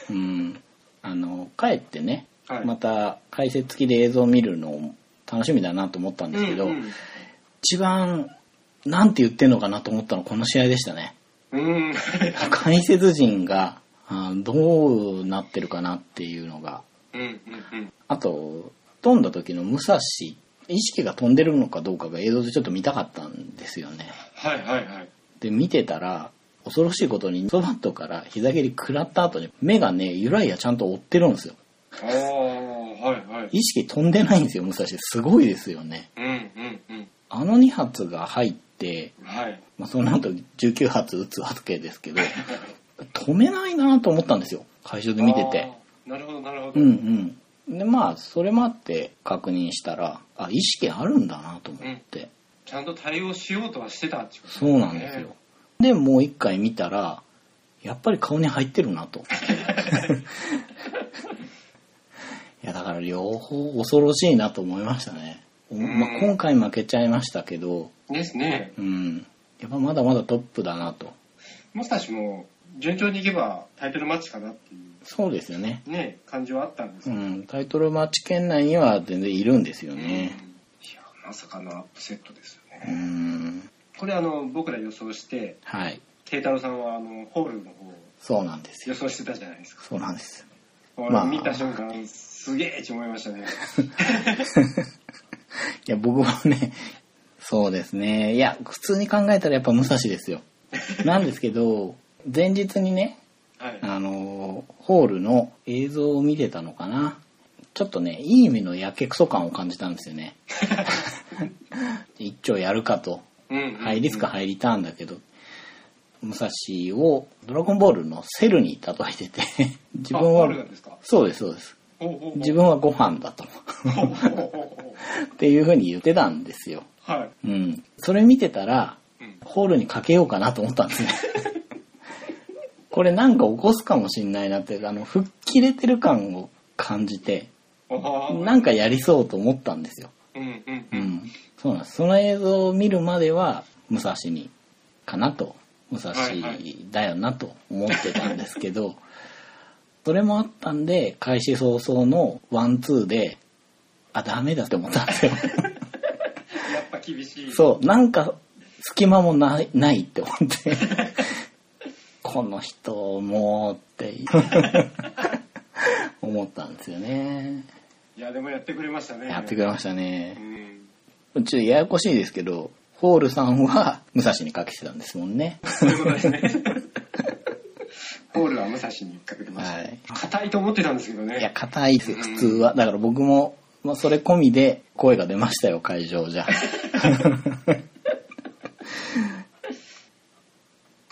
うん。あの、帰ってね、はい。また解説付きで映像を見るの楽しみだなと思ったんですけど、うん一番、なんて言ってんのかなと思ったのはこの試合でしたね。うん。うん。解説陣があどうなってるかなっていうのが。うんうんうん。あと、飛んだ時の武蔵、意識が飛んでるのかどうかが映像でちょっと見たかったんですよね。はいはいはい。で、見てたら、恐ろしいことに、ソバットから膝蹴り食らった後に、目がね、ユライアちゃんと追ってるんですよ。ああ、はいはい。意識飛んでないんですよ、武蔵。すごいですよね。うんうんうん。あの2発が入って、はい。まあ、その後19発撃つわけですけど、止めないなと思ったんですよ。会場で見てて。なるほどなるほど。うんうん。で、まあ、それもあって確認したら、あ、意識あるんだなと思って。ちゃんと対応しようとはしてたってことそうなんですよ。で、もう一回見たら、やっぱり顔に入ってるなと。ら両方恐ろしいなと思いましたね。まあ、今回負けちゃいましたけど、ですね。うん。やっぱまだまだトップだなと。もしかしても順調にいけばタイトルマッチかなっていそうですよね。うね、感じはあったんです。うん。タイトルマッチ圏内には全然いるんですようんいね。や、まさかのアップセットですようね。ん。これあの、僕ら予想して、はい。慶太郎さんはあの、ホールの方をそうなんですよ。予想してたじゃないですか。そうなんです。俺まあ見た瞬間、すげえって思いましたね。いや、僕もね、そうですね。いや、普通に考えたらやっぱ武蔵ですよ。なんですけど、前日にね、はい。あの、ホールの映像を見てたのかな。ちょっとね、いい意味のやけくそ感を感じたんですよね。一丁やるかと。うんうんうん入りつか入りたんだけど、武蔵をドラゴンボールのセルに例えてて、自分はそうです、そうです。自分はご飯だと。っていうふうに言ってたんですよ。はい。うん。それ見てたら、うんホールにかけようかなと思ったんですね。これなんか起こすかもしんないなって、あの、吹っ切れてる感を感じて、なんかやりそうと思ったんですよ。うんうんううん。ん。そうなんです。その映像を見るまでは、武蔵に、かなと、武蔵はいはいだよなと思ってたんですけど、それもあったんで、開始早々のワンツーで、あ、ダメだって思ったんですよ。やっぱ厳しい。そう、なんか隙間もないないって思って、この人もうって 思ったんですよね。いや、でもやってくれましたね。やってくれましたうね。ん。ちょっとややこしいですけど、ホールさんは武蔵にかけてたんですもんね。そういうことですね。ホールはは武蔵にかけてましたはい。硬いと思ってたんですけどね。いや、硬いですよ、普通は。だから僕も、まあ、それ込みで声が出ましたよ、会場じゃ。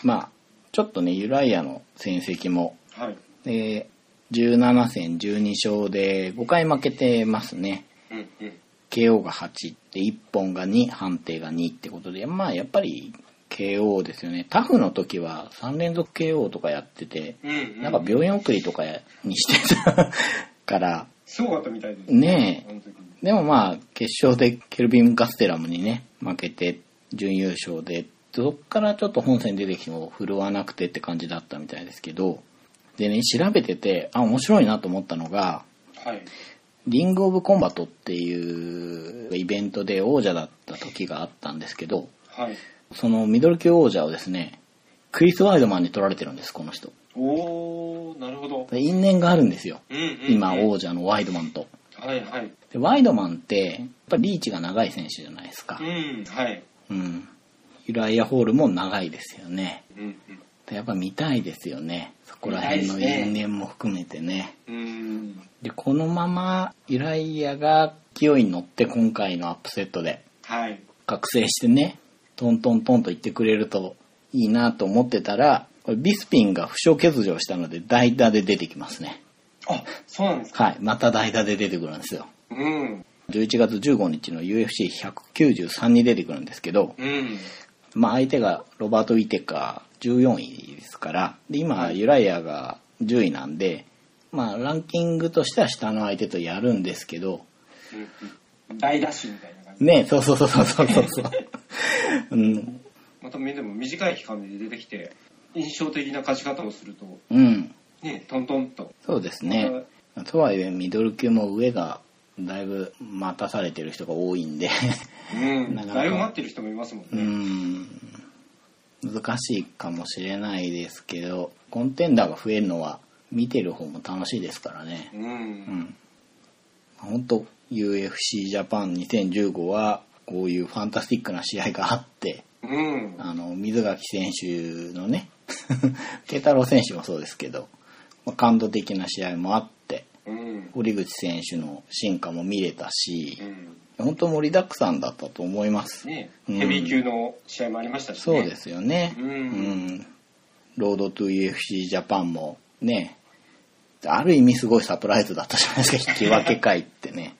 まあ、ちょっとね、ユライアの戦績も、はい。えー17戦12勝で5回負けてますね。うんうん。KO が8って1本が2判定が2ってことでまあやっぱり KO ですよねタフの時は3連続 KO とかやっててうん、うん。なんか病院送りとかにしてたからすごかったみたいですねえあの時にでもまあ決勝でケルビン・ガステラムにね負けて準優勝でそっからちょっと本戦出てきても振るわなくてって感じだったみたいですけどでね調べててあ面白いなと思ったのがはい。リングオブコンバットっていうイベントで王者だった時があったんですけど、はい。そのミドル級王者をですね、クリス・ワイドマンに取られてるんです、この人。おー、なるほど。で因縁があるんですよ。うんうんうん今、王者のワイドマンと。はいはい。でワイドマンって、やっぱりリーチが長い選手じゃないですかう。ん、はい。うん。ユライア・ホールも長いですよね。うんでやっぱ見たいですよね。そこら辺の因縁も含めてね。うん。うん。で、このままユライアが勢いに乗って今回のアップセットではい。覚醒してね、トントントンと言ってくれるといいなと思ってたら、これビスピンが負傷欠場したので代打で出てきますね。あ、そうなんですか？はい。また代打で出てくるんですよ。うん。11月15日の UFC193 に出てくるんですけど、うん。まあ相手がロバート・ウィテカー14位ですから、で今ユライアが10位なんで、まあランキングとしては下の相手とやるんですけど、うん大ダッシュみたいな感じ。ねそうそうそうそうそうそう。うん。またでも短い期間で出てきて、印象的な勝ち方をすると、うん。ね、トントンと。そうですね。とはいえミドル級も上がだいぶ待たされてる人が多いんでうん。なかなかだいぶ待ってる人もいますもんうね。ん難しいかもしれないですけどコンテンダーが増えるのは見てる方も楽しいですからねう。うんん本当 UFC ジャパン2015はこういうファンタスティックな試合があってうん。あの水垣選手のね 慶太郎選手もそうですけど、まあ感動的な試合もあってうん。堀口選手の進化も見れたしうん。本当盛りだくさんだったと思います、ね、うんヘビー級の試合もありましたしね。そうで。すよねうんんロードトゥ UFC ジャパンもねある意味すごいサプライズだったじゃないですか引き分け会ってね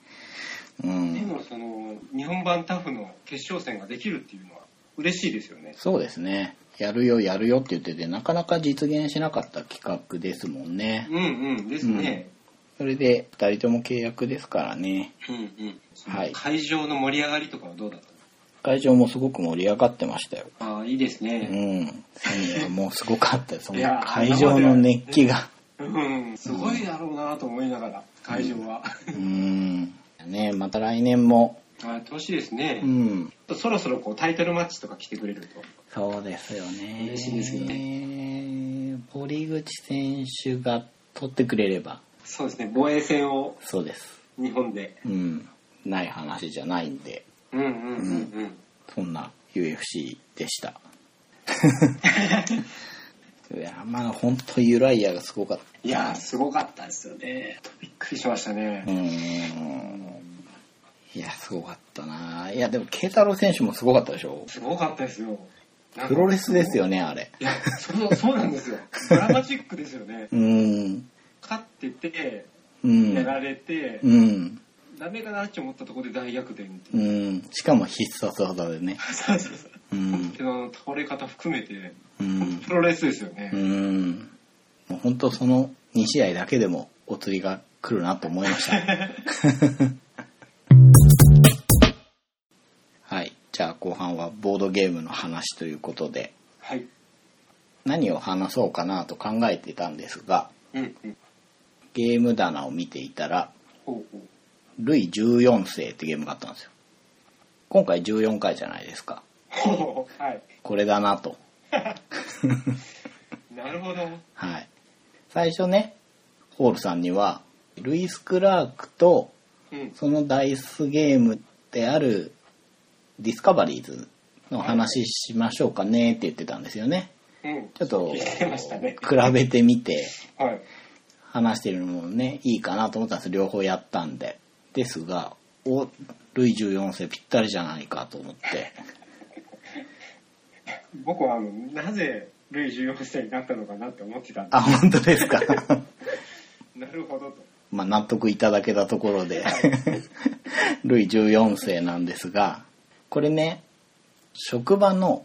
うでんもその、日本版タフの決勝戦ができるっていうのは嬉しいですよね。そうですね。やるよやるよって言っててなかなか実現しなかった企画ですもんね。うんうんですね。それで2人とも契約ですからね。うんうん。はい。会場の盛り上がりとかはどうだった会場もすごく盛り上がってましたよ。ああ、いいですうね。ん。セミはもうすごかった。その会場の熱気が。うん、すごいだろうなと思いながら、会場は。うんねまた来年もあやってほしいですねう。んそろそろこうタイトルマッチとか来てくれると。そうですよね。嬉しいですよね。堀口選手が取ってくれれば、そうですね、防衛戦をそうです。日本で。うん。ない話じゃないんで、うんうんうんうん。そんな UFC でした。いや、まあ本当ユライアがすごかった。いやー、すごかったですよね。びっくりしましたうね。ん。いや、すごかったな。いや、でも、慶太郎選手もすごかったでしょ。すごかったですよ。プロレスですよね、あれ。いや、そう、そうなんですよ。ドラマチックですよね。うん。勝ってて、うん。やられて、うん。ダメかなって思ったところで大逆転う。ん。しかも必殺技でね。そうそうそう。うん。けど、倒れ方含めて、うん。プロレスですよねう。ん。もう本当その2試合だけでもお釣りが来るなと思いました。じゃあ後半はボードゲームの話ということで、はい。何を話そうかなと考えてたんですが、うんうん。ゲーム棚を見ていたら。ルイ14世ってゲームがあったんですよ。今回14回じゃないですか。はい。これだなと。なるほど。はい。最初ね、ホールさんには、ルイス・クラークとうん。そのダイスゲームであるディスカバリーズの話しましょうかねって言ってたんですよね。ううん。ちょっとね。比べてみてはい。話してるのもね、いいかなと思ったんです両方やったんで。ですが、お、ルイ14世ぴったりじゃないかと思って。僕は、あの、なぜ、ルイ14世になったのかなって思ってたんであ、本当ですか？なるほどと。まあ、納得いただけたところで、ルイ14世なんですが、これね、職場の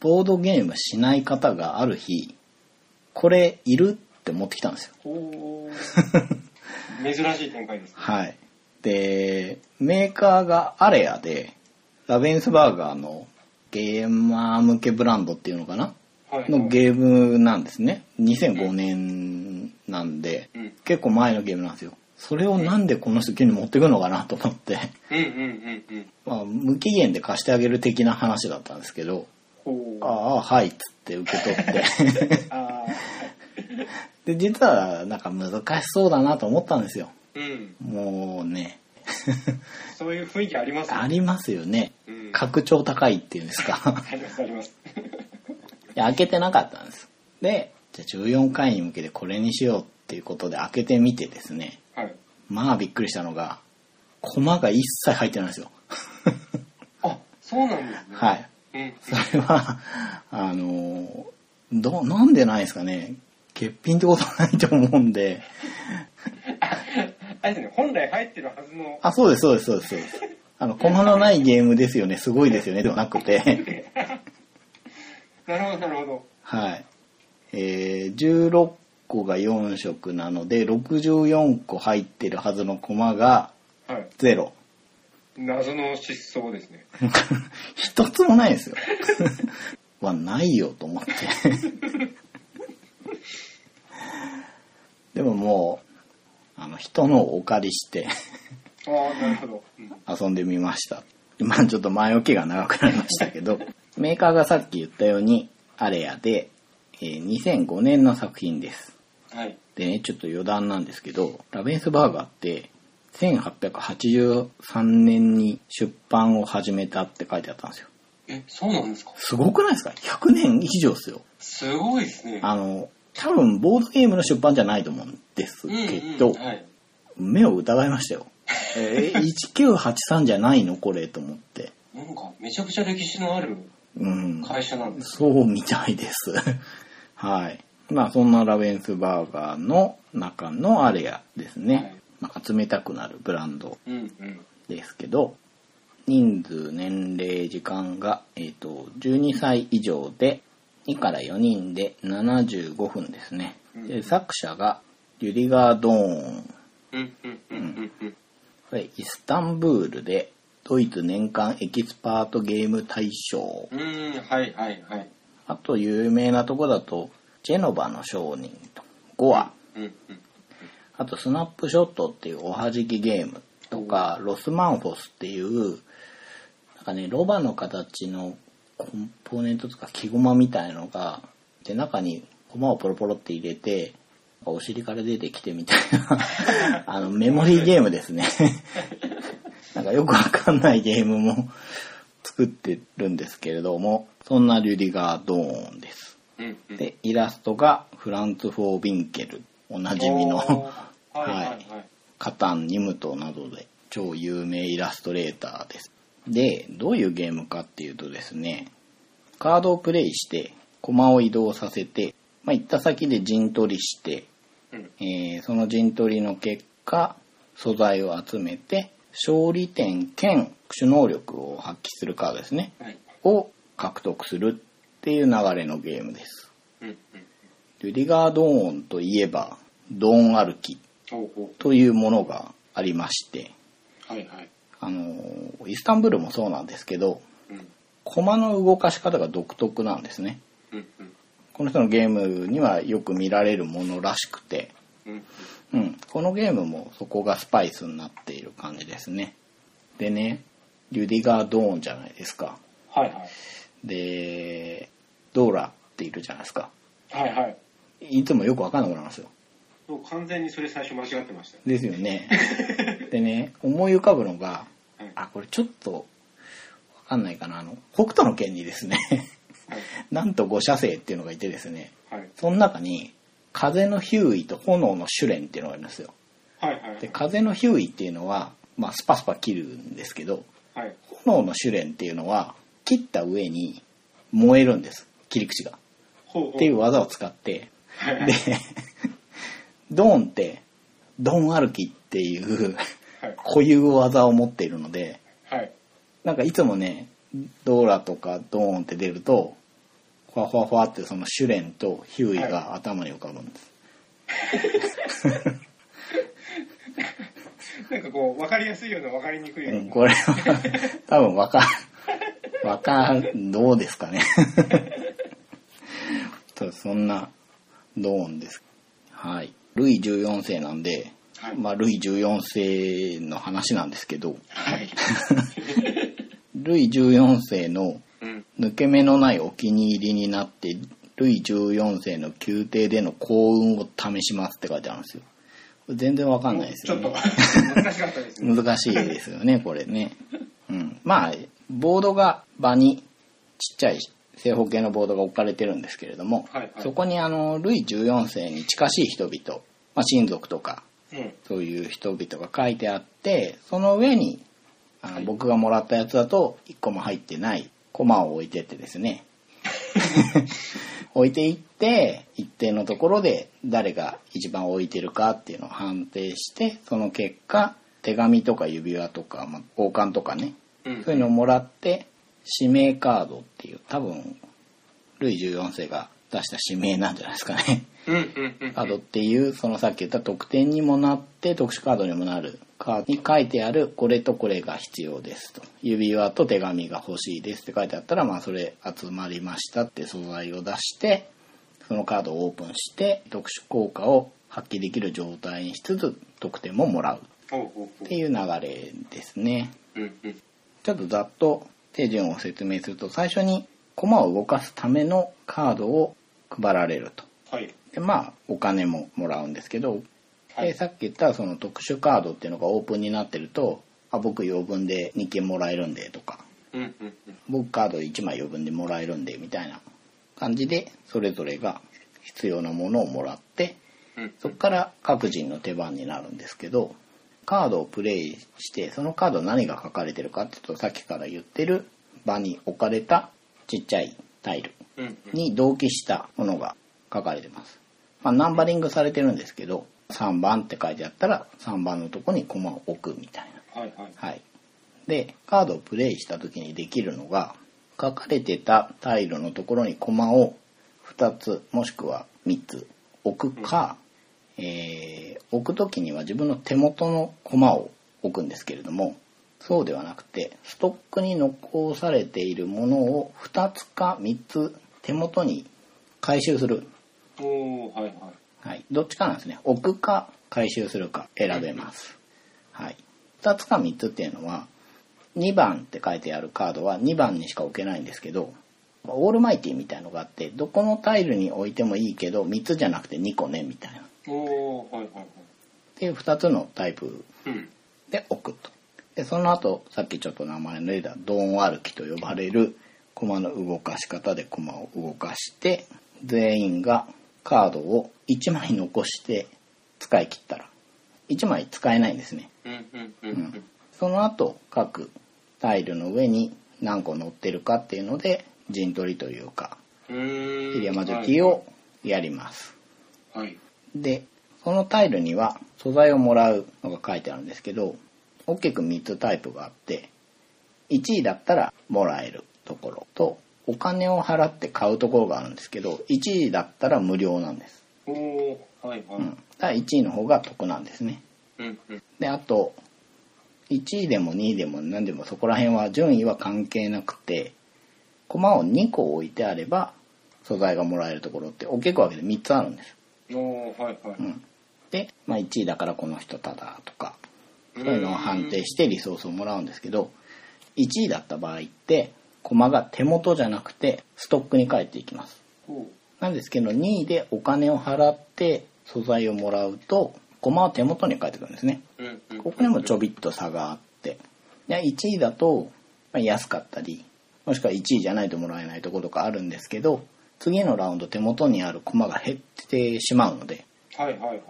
ボードゲームしない方がある日、これいるって持ってきたんですよ。珍しい展開ですね。はい。で、メーカーがアレアで、ラベンスバーガーのゲーマー向けブランドっていうのかな？はい。のゲームなんですね。2005年なんで、うん。結構前のゲームなんですよ。それをなんでこの人急に持ってくのかなと思って。まあ、無期限で貸してあげる的な話だったんですけど。ああ、はいっつって受け取って。あ で、実はなんか難しそうだなと思ったんですよ。ーうん。もうね、そういう雰囲気ありますね。ありますよね。うん。格調高いっていうんですか。ありますあります。で開けてなかったんです。で、じゃあ14回に向けてこれにしようっていうことで開けてみてですね、はい。まあびっくりしたのが、コマが一切入ってないんですよ。あ、そうなんですね。はい。うん。それは、あの、ど、なんでないですかね。欠品ってことはないと思うんで。あれですね、本来入ってるはずの、あ、そうです、そうです、そうです、そうです。あの、コマのないゲームですよね、すごいですよね、ではなくて。なるほど、なるほど。はい。えー、16個が4色なので、64個入ってるはずのコマがはい。0。謎の失踪ですね。一つもないですよ。はないよと思って。でももう、あの、人のをお借りしてああ、なるほど。うん遊んでみました。まあちょっと前置きが長くなりましたけど、メーカーがさっき言ったように、アレアで、えー2005年の作品です。はい。でね、ちょっと余談なんですけど、ラベンスバーガーって、1883年に出版を始めたって書いてあったんですよ。え、そうなんですか？すごくないですか ?100 年以上ですよ。すごいですね。あの、多分ボードゲームの出版じゃないと思うんですうんけど、うん、はい。目を疑いましたよ。えー1983 じゃないの？これと思って。なんか、めちゃくちゃ歴史のあるうん。会社なんです。そうみたいです。はい。まあそんなラベンスバーガーの中のアレアですね。はいまあ集めたくなるブランドうんうん。ですけど、人数、年齢、時間が、えっ、と、12歳以上で、2から4人で75分ですね。で作者が、リュディガー・ドーン。うんうんうんうんうん。これ、イスタンブールで、ドイツ年間エキスパートゲーム大賞。うーん、はいはいはい。あと、有名なとこだと、ジェノバの商人と、ゴア。あと、スナップショットっていうおはじきゲームとか、ロスマンフォスっていう、なんかね、ロバの形のコンポーネントとか木駒みたいのが、で、中に駒をポロポロって入れて、お尻から出てきてみたいな、あの、メモリーゲームですね。なんかよくわかんないゲームも作ってるんですけれども、そんなリュディガー・ドーンです。で、イラストがフランツ・フォー・ビンケル。おなじみの。はい。カタン、ニムトなどで超有名イラストレーターです。で、どういうゲームかっていうとですね、カードをプレイして、コマを移動させて、まあ、行った先で陣取りして、うんえーその陣取りの結果、素材を集めて、勝利点兼種能力を発揮するカードですね、はい。を獲得するっていう流れのゲームです。うんうん。リュディガー・ドーンといえば、ドーン歩きというものがありまして、う。はいはい。あの、イスタンブールもそうなんですけど、うん駒の動かし方が独特なんですね。うんうん。この人のゲームにはよく見られるものらしくて、うんうん、このゲームもそこがスパイスになっている感じですね。でね、リュディガー・ドーンじゃないですか。はいはい。で、ドーラっているじゃないですか。はいはい。いつもよくわかんなくなりますよ。完全にそれ最初間違ってました。ですよね。でね、思い浮かぶのが、はいあ、これちょっとわかんないかな。あの、北斗の剣にですね、はい。なんと5社生っていうのがいてですね、はい。その中に、風のヒューイと炎のシュレンっていうのがあるんですよ。はい。はい。で、風のヒューイっていうのは、まあ、スパスパ切るんですけど、はい。炎のシュレンっていうのは、切った上に燃えるんです。切り口が。っていう技を使って、はい。はいで、ドーンって、ドン歩きっていうはい。固有技を持っているので、はい。なんかいつもね、ドーラとかドーンって出ると、ファファファってそのシュレンとヒューイが頭に浮かぶんです。なんかこう、わかりやすいような、わかりにくいような。うん、これは多分わかる、わかる、どうですかね。とそんなドーンです。はい。ルイ14世なんで、はいまあルイ14世の話なんですけど、はい。ルイ14世のうん。抜け目のないお気に入りになって、ルイ14世の宮廷での幸運を試しますって書いてあるんですよ。全然わかんないですちょっとよね。難しかったですね。難しいですよね、これね。うん。まあ、ボードが場にちっちゃい正方形のボードが置かれてるんですけれども、はいはいそこにあの、ルイ14世に近しい人々、まあ、親族とか、うん。そういう人々が書いてあって、その上に、あの僕がもらったやつだと1個も入ってないコマを置いてってですね。置いていって、一定のところで誰が一番置いてるかっていうのを判定して、その結果、手紙とか指輪とか、まあ、交換とかね、うん。そういうのをもらって、指名カードっていう、多分、ルイ14世が出した指名なんじゃないですかね。カードっていう、そのさっき言った得点にもなって、特殊カードにもなるカードに書いてある、これとこれが必要ですと。指輪と手紙が欲しいですって書いてあったら、まあそれ集まりましたって素材を出して、そのカードをオープンして、特殊効果を発揮できる状態にしつつ、得点ももらうっていう流れですね。う。うん。うん。ちょっとざっと手順を説明すると、最初に駒を動かすためのカードを配られると。はい。でまあお金ももらうんですけど、はいでさっき言ったその特殊カードっていうのがオープンになってるとあ僕余分で2件もらえるんでとかうん。うん。うん。僕カード1枚余分でもらえるんでみたいな感じでそれぞれが必要なものをもらってうん。そこから各人の手番になるんですけどカードをプレイしてそのカード何が書かれてるかっていうとさっきから言ってる場に置かれたちっちゃいタイルうん。に同期したものが書かれてます。まあ、ナンバリングされてるんですけど、3番って書いてあったら3番のとこにコマを置くみたいな。はい。はい。はい。で、カードをプレイした時にできるのが、書かれてたタイルのところにコマを2つもしくは3つ置くか、えー置く時には自分の手元のコマを置くんですけれども、そうではなくて、ストックに残されているものを2つか3つ手元に回収する。おー、はい。はい。はい。どっちかなんですね。置くか回収するか選べます。はい。2つか3つっていうのは、2番って書いてあるカードは2番にしか置けないんですけど、オールマイティみたいのがあって、どこのタイルに置いてもいいけど、3つじゃなくて2個ね、みたいな。っおー、はい。はい。はい。ていう2つのタイプうん。で置くと。で、その後、さっきちょっと名前の出たドーン歩きと呼ばれる駒の動かし方で駒を動かして、全員がカードを1枚残して使い切ったら、1枚使えないんですね。うん。うん。う。うんん。その後、各タイルの上に何個乗ってるかっていうので、陣取りというか、うーん。切り山抜きをやります。はい。で、そのタイルには素材をもらうのが書いてあるんですけど、大きく3つタイプがあって、1位だったらもらえるところと、お金を払って買うところがあるんですけど、1位だったら無料なんです。おー、はい。はい。うん。だから1位の方が得なんですね。うん。うん。で、あと、1位でも2位でも何でもそこら辺は順位は関係なくて、駒を2個置いてあれば、素材がもらえるところって大きく分けて3つあるんです。はい。はい。うん。で、まあ1位だからこの人ただとか、そういうのを判定してリソースをもらうんですけど、1位だった場合って、駒が手元じゃなくてストックに返っていきます。なんですけど、2位でお金を払って素材をもらうと、駒は手元に返ってくるんですね。ここにもちょびっと差があって。で1位だと、まあ安かったり、もしくは1位じゃないともらえないところとかあるんですけど、次のラウンド手元にある駒が減ってしまうので、はいはいはい。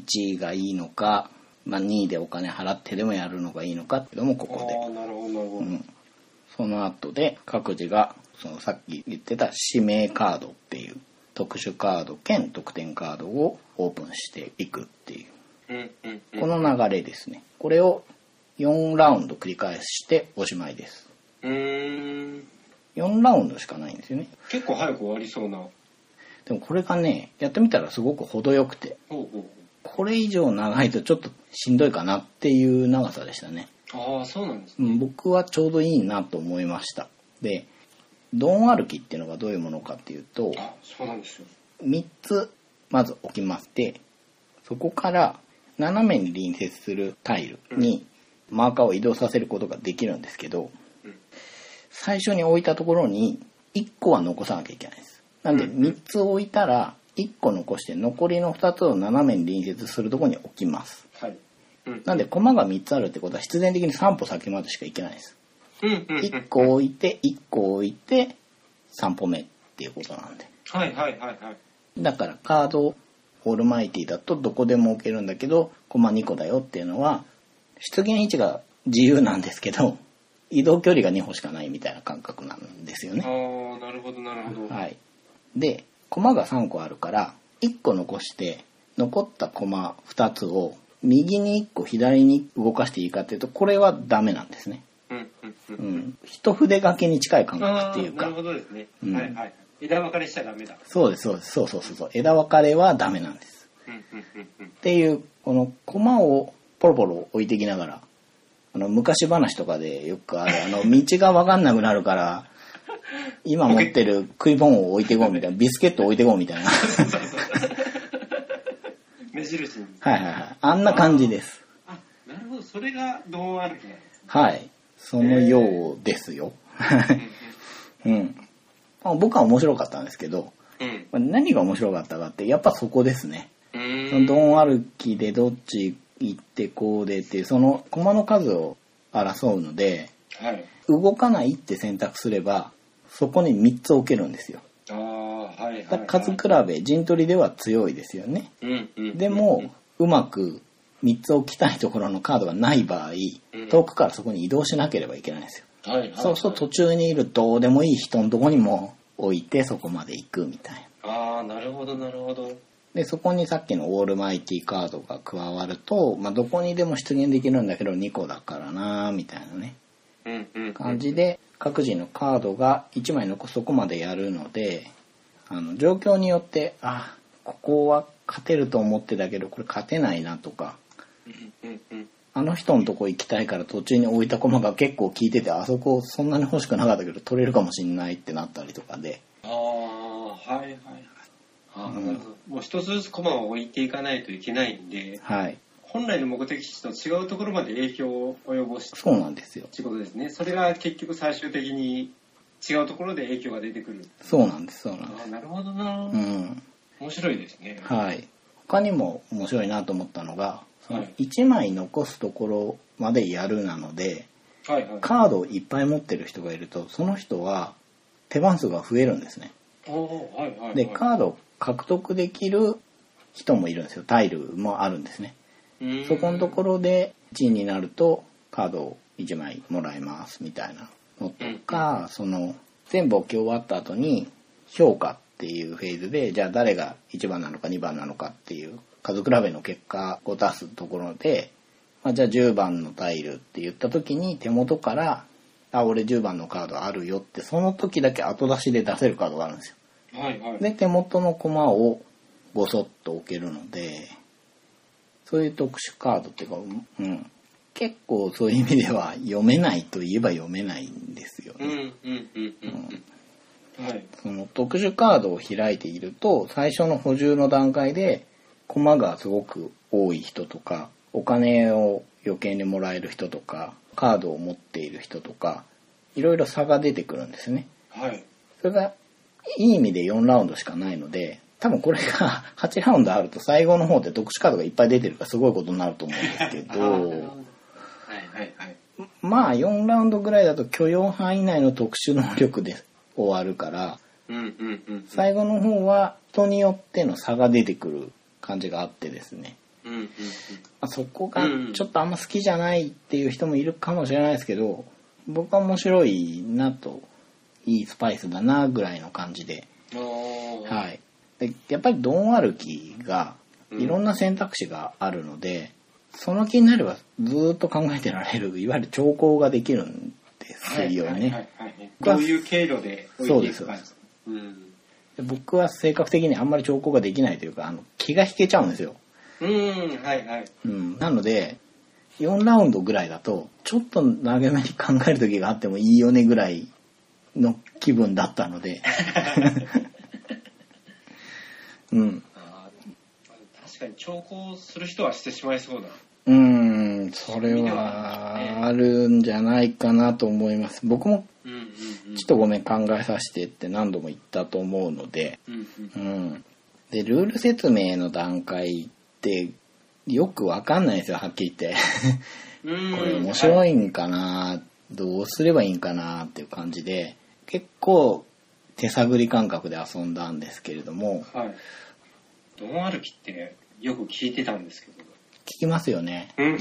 1位がいいのか、まあ、2位でお金払ってでもやるのがいいのかっていうのもここでああ、なるほどなるほど。うん、その後で各自がそのさっき言ってた指名カードっていう特殊カード兼得点カードをオープンしていくっていううんうんうん。この流れですねこれを4ラウンド繰り返しておしまいですうーん。4ラウンドしかないんですよね結構早く終わりそうな。でもこれがねやってみたらすごく程よくてほうほうこれ以上長いとちょっとしんどいかなっていう長さでしたね。ああ、そうなんですね。うん僕はちょうどいいなと思いましたでドン歩きっていうのがどういうものかっていうとあ、そうなんですよ。3つまず置きましてそこから斜めに隣接するタイルにマーカーを移動させることができるんですけどうん最初に置いたところに1個は残さなきゃいけないですなんで3つ置いたら1個残して残りの2つを斜めに隣接するところに置きますはい。うん。なんで駒が3つあるってことは必然的に3歩先までしか行けないですうんうんうん。1個置いて1個置いて3歩目っていうことなんではいはいはいはい。だからカードオールマイティだとどこでも置けるんだけどコマ2個だよっていうのは出現位置が自由なんですけど移動距離が2歩しかないみたいな感覚なんですよね。ああ、なるほどなるほど。はい、で駒が3個あるから1個残して残った駒2つを右に1個左に動かしていいかっていうとこれはダメなんですね。うんうんう。うんん、一筆掛けに近い感覚っていうかなるほどですね。うんはいはい。枝分かれしちゃダメだ。そうですそうですそうそうそうそう枝分かれはダメなんです。うんうんうんうん。っていうこの駒をポロポロ置いていきながらあの昔話とかでよくあるあの道が分かんなくなるから今持ってる食い物を置いていこうみたいなビスケット置いていこうみたいな 目印に。はいはいはいあんな感じですあ、なるほど。それがドン歩きなんですね。はいそのようですようん、まあ僕は面白かったんですけどうん。まあ何が面白かったかってやっぱそこですねうん。歩きでどっち行ってこうでっていうその駒の数を争うのではい。動かないって選択すればそこに3つ置けるんですよああ、はいはい、はい。数比べ陣取りでは強いですよねうんうん。でもうまく3つ置きたいところのカードがない場合うん遠くからそこに移動しなければいけないんですよはいはい。そうすると途中にいるどうでもいい人のとこにも置いてそこまで行くみたいなああ、なるほどなるほど。でそこにさっきのオールマイティカードが加わると、まあ、どこにでも出現できるんだけど2個だからなみたいなねうんうんうん。感じで各自のカードが1枚残すとこまでやるのであの状況によってあここは勝てると思ってたけどこれ勝てないなとかうんうんうん。あの人のとこ行きたいから途中に置いた駒が結構効いててあそこそんなに欲しくなかったけど取れるかもしんないってなったりとかであはいはい。ああ、なるほど。もう一つずつ駒を置いていかないといけないんで、はい本来の目的地と違うところまで影響を及ぼしそうなんですよってことですね。それが結局最終的に違うところで影響が出てくる。そうなんですそうなんですああ、なるほどな。うん面白いですね。はい他にも面白いなと思ったのがそのはい1枚残すところまでやるなのではいはい。カードをいっぱい持ってる人がいるとその人は手番数が増えるんですねはいはいはい。でカードを獲得できる人もいるんですよ。タイルもあるんですね。うん。そこのところで1位になるとカードを1枚もらえますみたいなのとかその全部置き終わった後に評価っていうフェーズでじゃあ誰が1番なのか2番なのかっていう数比べの結果を出すところで、まあ、じゃあ10番のタイルって言った時に手元から「あ俺10番のカードあるよ」ってその時だけ後出しで出せるカードがあるんですよ。はいはい。で手元の駒をごそっと置けるのでそういう特殊カードっていうか、うん、結構そういう意味では読めないといえば読めないんですよね。その特殊カードを開いていると最初の補充の段階で駒がすごく多い人とかお金を余計にもらえる人とかカードを持っている人とかいろいろ差が出てくるんですね。はい。それがいい意味で4ラウンドしかないので多分これが 8ラウンドあると最後の方で特殊カードがいっぱい出てるからすごいことになると思うんですけどどはいはいはい。まあ4ラウンドぐらいだと許容範囲内の特殊能力で終わるから、うんうんうん。最後の方は人によっての差が出てくる感じがあってですね。うんうんうん。まあそこがうんちょっとあんま好きじゃないっていう人もいるかもしれないですけど、僕は面白いなと、いいスパイスだなぐらいの感じで。はい。でやっぱりドン歩きがうんいろんな選択肢があるので、その気になればずーっと考えてられる、いわゆる兆候ができるんですよね。どういう経路で置いていくか。うん。で僕は性格的にあんまり兆候ができないというか、あの気が引けちゃうんですよ。うん、はいはい。うん、なので4ラウンドぐらいだとちょっと長めに考える時があってもいいよねぐらいの気分だったので。うん。あー確かに調校する人はしてしまいそうだ。うーんそれはあるんじゃないかなと思います。僕もうんうんうん。ちょっとごめん考えさせてって何度も言ったと思うので。うんうん。うん。でルール説明の段階ってよくわかんないですよはっきり言って。うん。これ面白いんかな、どうすればいいんかなっていう感じで結構手探り感覚で遊んだんですけれどもはい。ドン歩きってよく聞いてたんですけど。聞きますよねうん。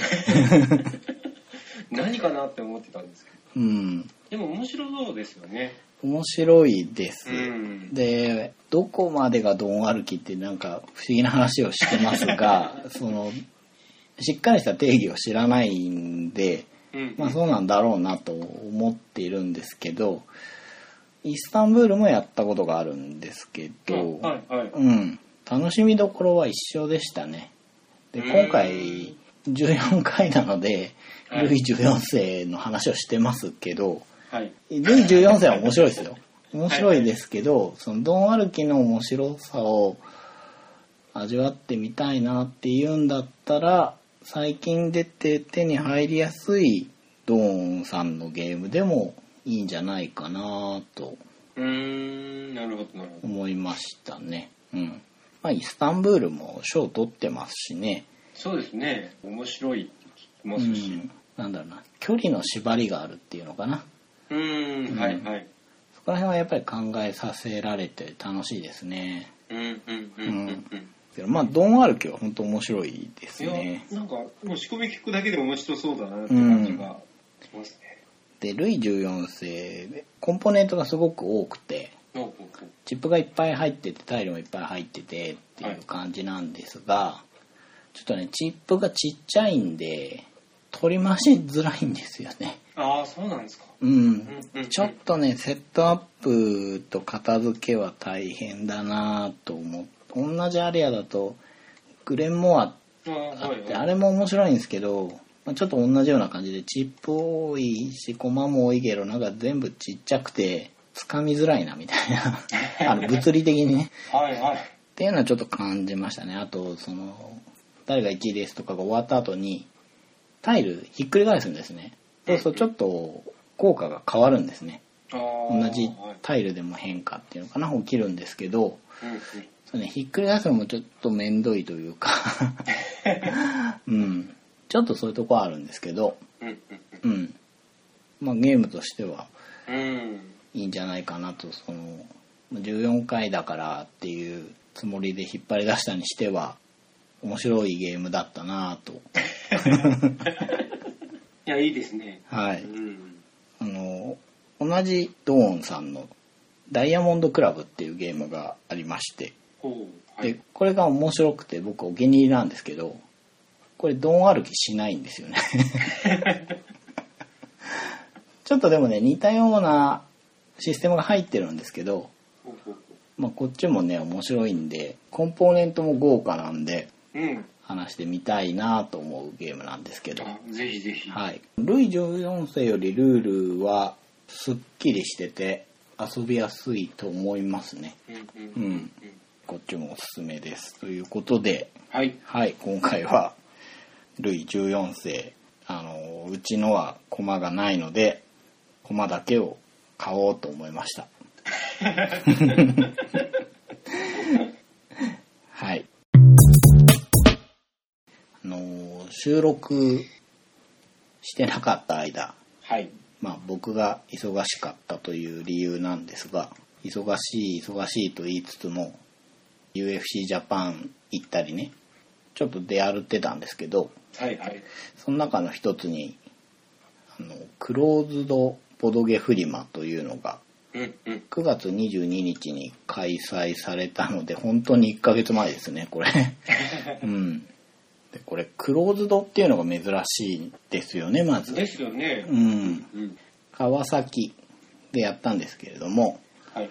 何かなって思ってたんですけど。うんでも面白そうですよね。面白いです、うん。でどこまでがドン歩きってなんか不思議な話をしてますが そのしっかりした定義を知らないんでうん。まあそうなんだろうなと思っているんですけどイスタンブールもやったことがあるんですけど、はいはい。うん、楽しみどころは一緒でしたね。で、うん今回14回なので、はいルイ14世の話をしてますけど、はい。ルイ14世は面白いですよ。面白いですけど、そのドン歩きの面白さを味わってみたいなっていうんだったら、最近出て手に入りやすいドーンさんのゲームでもいいんじゃないかなとうーん、なるほど。思いましたね。うん。まあ、イスタンブールも賞取ってますしね。そうですね。面白いって聞きまうすし。ん。なんだろうな。距離の縛りがあるっていうのかな。うーん、はいはい。そこら辺はやっぱり考えさせられて楽しいですね。うんうんうんうんうん。けどまあ、ドン歩きは本当面白いですいやね。、なんか、もう仕込み聞くだけで面白そうだなって感じがしますね。で、ルイ14世、コンポーネントがすごく多くて、チップがいっぱい入ってて、タイルもいっぱい入っててっていう感じなんですが、ちょっとね、チップがちっちゃいんで、取り回しづらいんですよね。ああ、そうなんですか。うんうんうんちょっとね、セットアップと片付けは大変だなと思って、同じアリアだと、グレンモアあって、はいはい。あれも面白いんですけど、まあちょっと同じような感じで、チップ多いし、コマも多いけど、なんか全部ちっちゃくて、掴みづらいなみたいな、あの物理的にね。はいはい。っていうのはちょっと感じましたね。あと、その、誰が1位ですとかが終わった後に、タイルひっくり返すんですね。そうするとちょっと効果が変わるんですね。同じはいタイルでも変化っていうのかな起きるんですけど、そうね、ひっくり返すのもちょっとめんどいというか、うん、ちょっとそういうとこはあるんですけど、うんうん、まあゲームとしては。いいんじゃないかなと、その、14回だからっていうつもりで引っ張り出したにしては、面白いゲームだったなと。いや、いいですね。はい。うん。あの、同じドーンさんのダイヤモンドクラブっていうゲームがありまして。で、これが面白くて僕お気に入りなんですけど、これドン歩きしないんですよね。ちょっとでもね、似たようなシステムが入ってるんですけど、まあこっちもね、面白いんで、コンポーネントも豪華なんで。話してみたいなと思うゲームなんですけど、あぜひぜひ。はい。ルイ14世よりルールはすっきりしてて遊びやすいと思いますね。うん。こっちもおすすめです。ということで、はい。はい、今回は、ルイ14世、あの、うちのはコマがないので、コマだけを買おうと思いました。はい。あの、収録してなかった間、はい。まあ僕が忙しかったという理由なんですが、忙しい忙しいと言いつつも、UFC ジャパン行ったりね、ちょっと出歩ってたんですけど、はいはい。その中の一つに、あの、クローズドボドゲフリマというのが、うんうん。9月22日に開催されたので、本当に1ヶ月前ですね、これ。うん。で、これ、クローズドっていうのが珍しいですよね、まず。ですよねう。ん。うん。川崎でやったんですけれども、はい。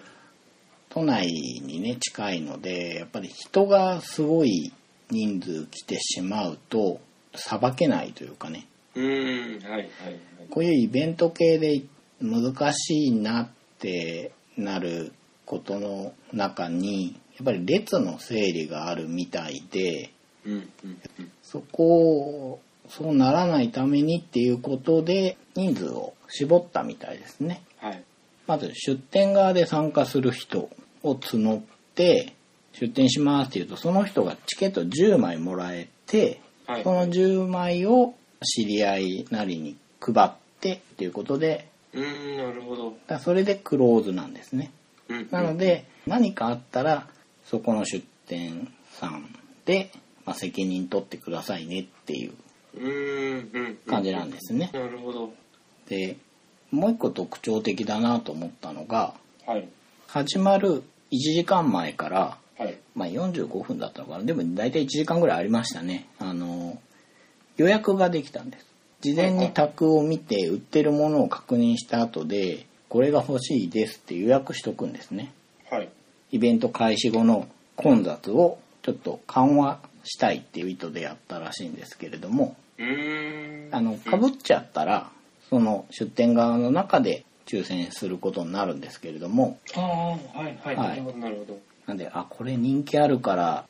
都内にね、近いので、やっぱり人がすごい人数来てしまうと、さばけないというかね、うーん。はいはいはい。こういうイベント系で難しいなってなることの中に、やっぱり列の整理があるみたいで、うんうんうん。そこを、そうならないためにっていうことで、人数を絞ったみたいですね。はい。まず出店側で参加する人を募って、出店しますって言うと、その人がチケット10枚もらえて、はい。その10枚を知り合いなりに配ってっていうことで、うーん、なるほど。だそれでクローズなんですね。うん。なので、何かあったら、そこの出店さんで、まあ、責任取ってくださいねっていう。感じなんですね。なるほど。で、もう一個特徴的だなと思ったのが、はい。始まる1時間前から、はい。まあ、45分だったのかな。でも大体1時間ぐらいありましたね。あの、予約ができたんです。事前に宅を見て売ってるものを確認した後で、これが欲しいですって予約しとくんですね。はい。イベント開始後の混雑をちょっと緩和したいっていう意図でやったらしいんですけれども。あの、被っちゃったら、その出店側の中で抽選することになるんですけれども、ああ、はいはい。はいなるほど、なるほど。なんで、あ、これ人気あるから、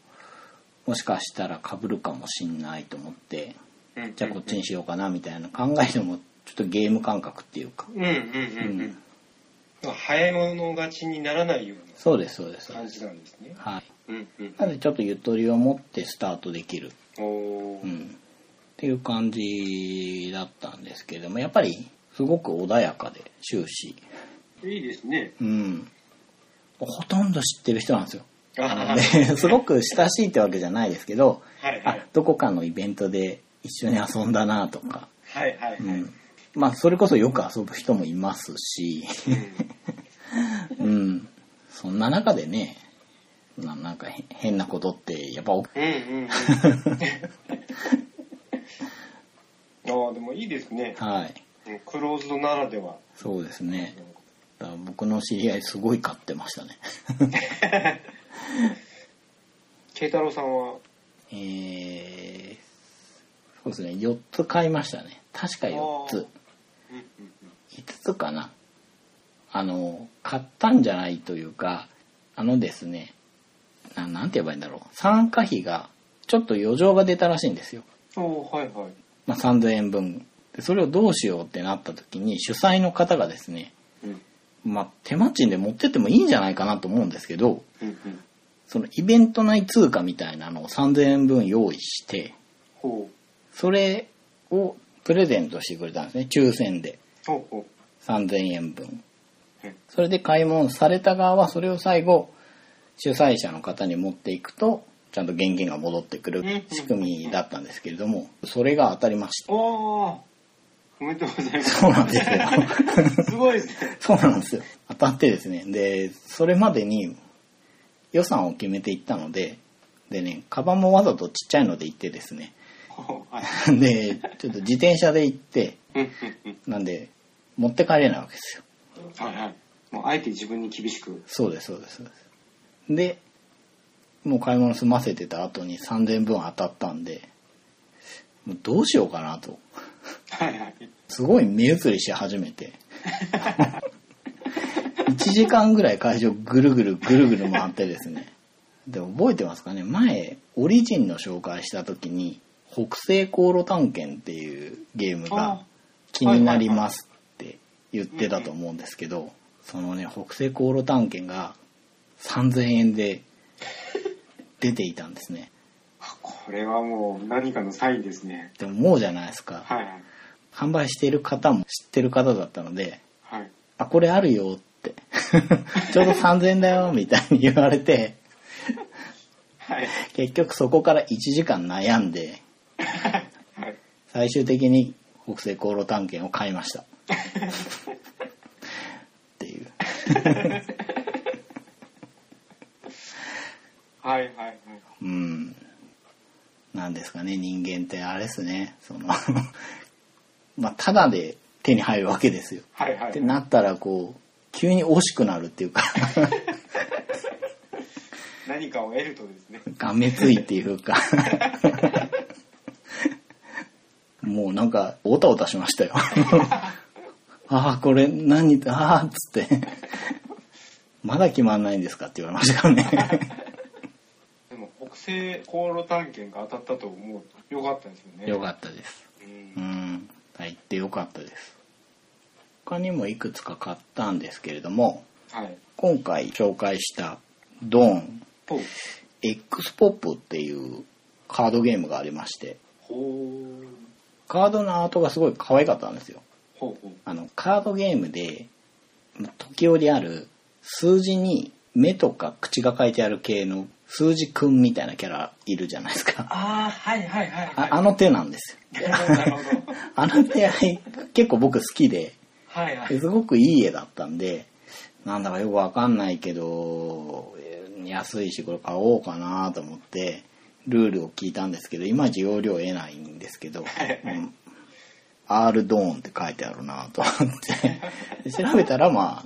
もしかしたら被るかもしんないと思って、うんじゃあこっちにしようかなみたいな考えても、ちょっとゲーム感覚っていうか。うんうんうんうん。早い者勝ちにならないようそうです、そうです。な感じなんですね。はい。うんうん。なのでちょっとゆとりを持ってスタートできる。おーうん。っていう感じだったんですけれども、やっぱりすごく穏やかで終始。いいですね。うん。ほとんど知ってる人なんですよ。すごく親しいってわけじゃないですけど、あはいはい。どこかのイベントで一緒に遊んだなとか、はいはいはい。うん、まあそれこそよく遊ぶ人もいますし、うん、そんな中でねななんかへ変なことってやっぱ起きうんうんうん。ああ、でもいいですね。はいうんクローズドならでは。そうですね僕の知り合いすごい買ってましたね。慶太郎さんは、えー、そうですね。4つ買いましたね。確か4つ。うんうん5つかな。あの買ったんじゃないというかあのですねななんて言えばいいんだろう。参加費がちょっと余剰が出たらしいんですよ、うん。おーはいはい。まあ、3000円分。でそれをどうしようってなった時に主催の方がですねうんまあ手間賃で持ってってもいいんじゃないかなと思うんですけどうんうん。そのイベント内通貨みたいなのを3000円分用意してほそれをプレゼントしてくれたんですね。抽選で。う。ほう。ほ3000円分。うんそれで買い物された側はそれを最後主催者の方に持っていくとちゃんと現金が戻ってくる仕組みだったんですけれどもそれが当たりました。う。おめでとうございます。そうなんですよすごいですね。そうなんですよ当たってですねでそれまでに予算を決めていったのででねカバンもわざとちっちゃいので行ってですね。でちょっと自転車で行って。なんで持って帰れないわけですよはいはい。もうあえて自分に厳しく。そうですそうですそうですでもう買い物済ませてた後に3000分当たったんでもうどうしようかなとはいはい。すごい目移りし始めて。1時間ぐらい会場ぐるぐるぐるぐる回ってですね。で覚えてますかね？前オリジンの紹介した時に北西航路探検っていうゲームがあ気になりますって言ってたと思うんですけどそのね北西航路探検が3000円で出ていたんですねこれはもう何かのサインですね。でももうじゃないですかはいはい。販売している方も知ってる方だったので、はい。あ、これあるよって。ちょうど3000円だよ、みたいに言われて、はい。結局そこから1時間悩んで、はい。最終的に北西航路探検を買いました。っていう。はいはいはい。うん。なんですかね、人間ってあれですね、その、まあ、ただで手に入るわけですよ。はいはい。ってなったら、こう、急に惜しくなるっていうか、何かを得るとですね。がめついっていうか、もうなんか、おたおたしましたよ。ああ、これ何、ああ、っつって、まだ決まんないんですかって言われましたからね。でも北西航路探検が当たったと思うとよかったですよね。よかったです。うんうん、入ってよかったです。他にもいくつか買ったんですけれども、はい。今回紹介したドーン。X ポップっていうカードゲームがありまして。カードのアートがすごい可愛かったんですよ。あの、カードゲームで、ま時折ある数字に目とか口が書いてある系の数字くんみたいなキャラいるじゃないですか。ああ、はいはいはい、はい。ああの手なんですよ。あの手合い結構僕好きで、はいはい。すごくいい絵だったんで、なんだかよくわかんないけど、えー安いしこれ買おうかなと思って、ルールを聞いたんですけど、いまいち容量得ないんですけど、うん、R ドーンって書いてあるなと思って、で調べたらまあ、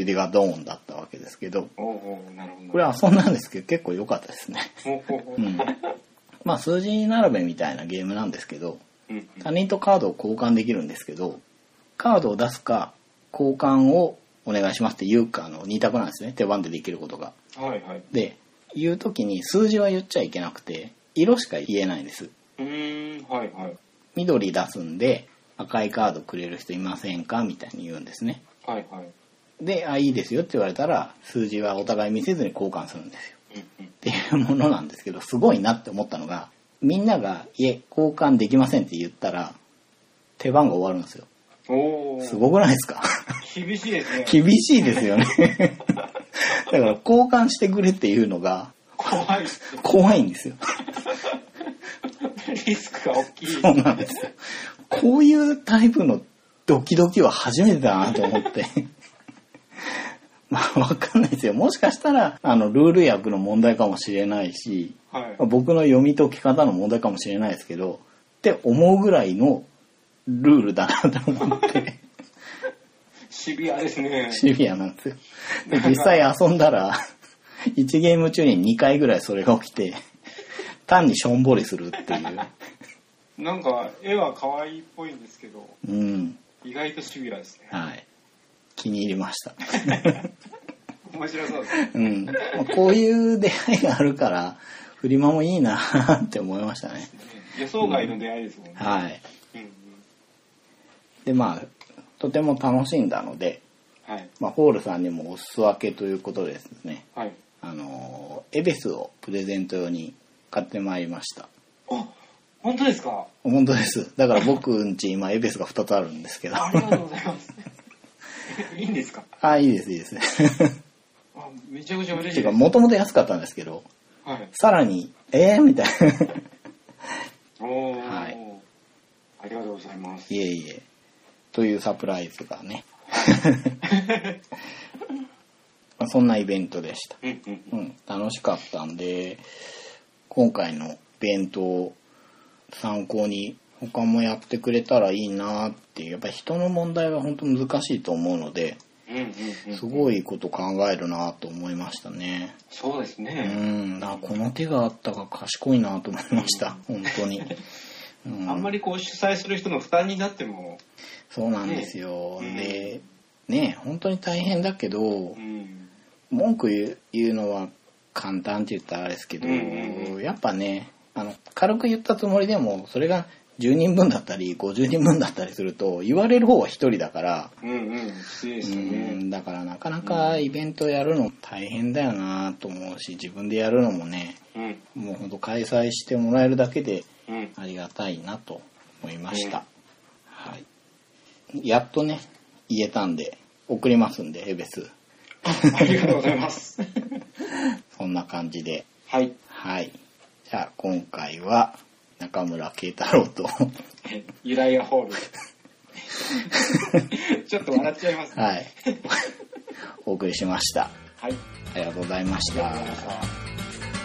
ユデガドーンだったわけですけど。これ遊んだんですけど結構良かったですね。ほうん。まあ数字並べみたいなゲームなんですけど、他人とカードを交換できるんですけど、カードを出すか、交換をお願いしますって言うかの2択なんですね。手番でできることが。はいはい。で、言うときに数字は言っちゃいけなくて、色しか言えないんです。うーん、はいはい。緑出すんで、赤いカードくれる人いませんかみたいに言うんですね。はいはい。で、あ、いいですよって言われたら、数字はお互い見せずに交換するんですよ。っていうものなんですけど、すごいなって思ったのが、みんなが、いえ、交換できませんって言ったら、手番が終わるんですよ。おお。すごくないですか？厳しいですね。厳しいですよね。だから交換してくれっていうのが怖い。怖いんですよ。リスクが大きい。そうなんですよ。こういうタイプのドキドキは初めてだなと思って。まあわかんないですよ。もしかしたら、あの、ルール訳の問題かもしれないし、はい。僕の読み解き方の問題かもしれないですけど、って思うぐらいのルールだなと思って、シビアですね。シビアなんですよ。で実際遊んだら、1ゲーム中に2回ぐらいそれが起きて、単にしょんぼりするっていう。なんか、絵は可愛いっぽいんですけど、うん。意外とシビアですね。はい。気に入りました。面白そうですね。うん。まあこういう出会いがあるから、フリマもいいなって思いましたね。予想外の出会いですもんね。はい。うんうん。で、まあ、とても楽しんだので、はい。まあ、ホールさんにもお裾分けということでですね、はい。あの、エベスをプレゼント用に買ってまいりました。あ、本当ですか？本当です。だから僕んち今エベスが2つあるんですけど。ありがとうございます。いいんですか？あ、いいです、いいです。あめちゃくちゃ嬉していうか。もともと安かったんですけど、はい。さらに、えー？みたいな。おー。はいありがとうございます。いえいえ。というサプライズがね。まあそんなイベントでした。うんうんう。ん、楽しかったんで、今回のイベントを参考に他もやってくれたらいいなっていう、やっぱり人の問題は本当難しいと思うので、うんうんうん。すごいこと考えるなと思いましたね。そうですうね。ん、だからこの手があったが賢いなと思いました、本当に。うんあんまりこう主催する人の負担になっても、そうなんですよ。ねで、ね、本当に大変だけどう、ん。文句言う言うのは簡単って言ったらあれですけど、うんうんうんやっぱね、あの、軽く言ったつもりでも、それが10人分だったり、50人分だったりすると、言われる方は1人だから、うんうん。失礼ですようね。ん、だからなかなかイベントやるの大変だよなと思うし、自分でやるのもね、うん。もう本当開催してもらえるだけでうん。ありがたいなと思いました。うんはい。やっとね、言えたんで、送りますんで、エベス。ありがとうございます。そんな感じで。はい。はい。じゃあ、今回は、中村慶太郎と、ユライアホール。ちょっと笑っちゃいますね。はい。お送りしました。はい。ありがとうございまし。た。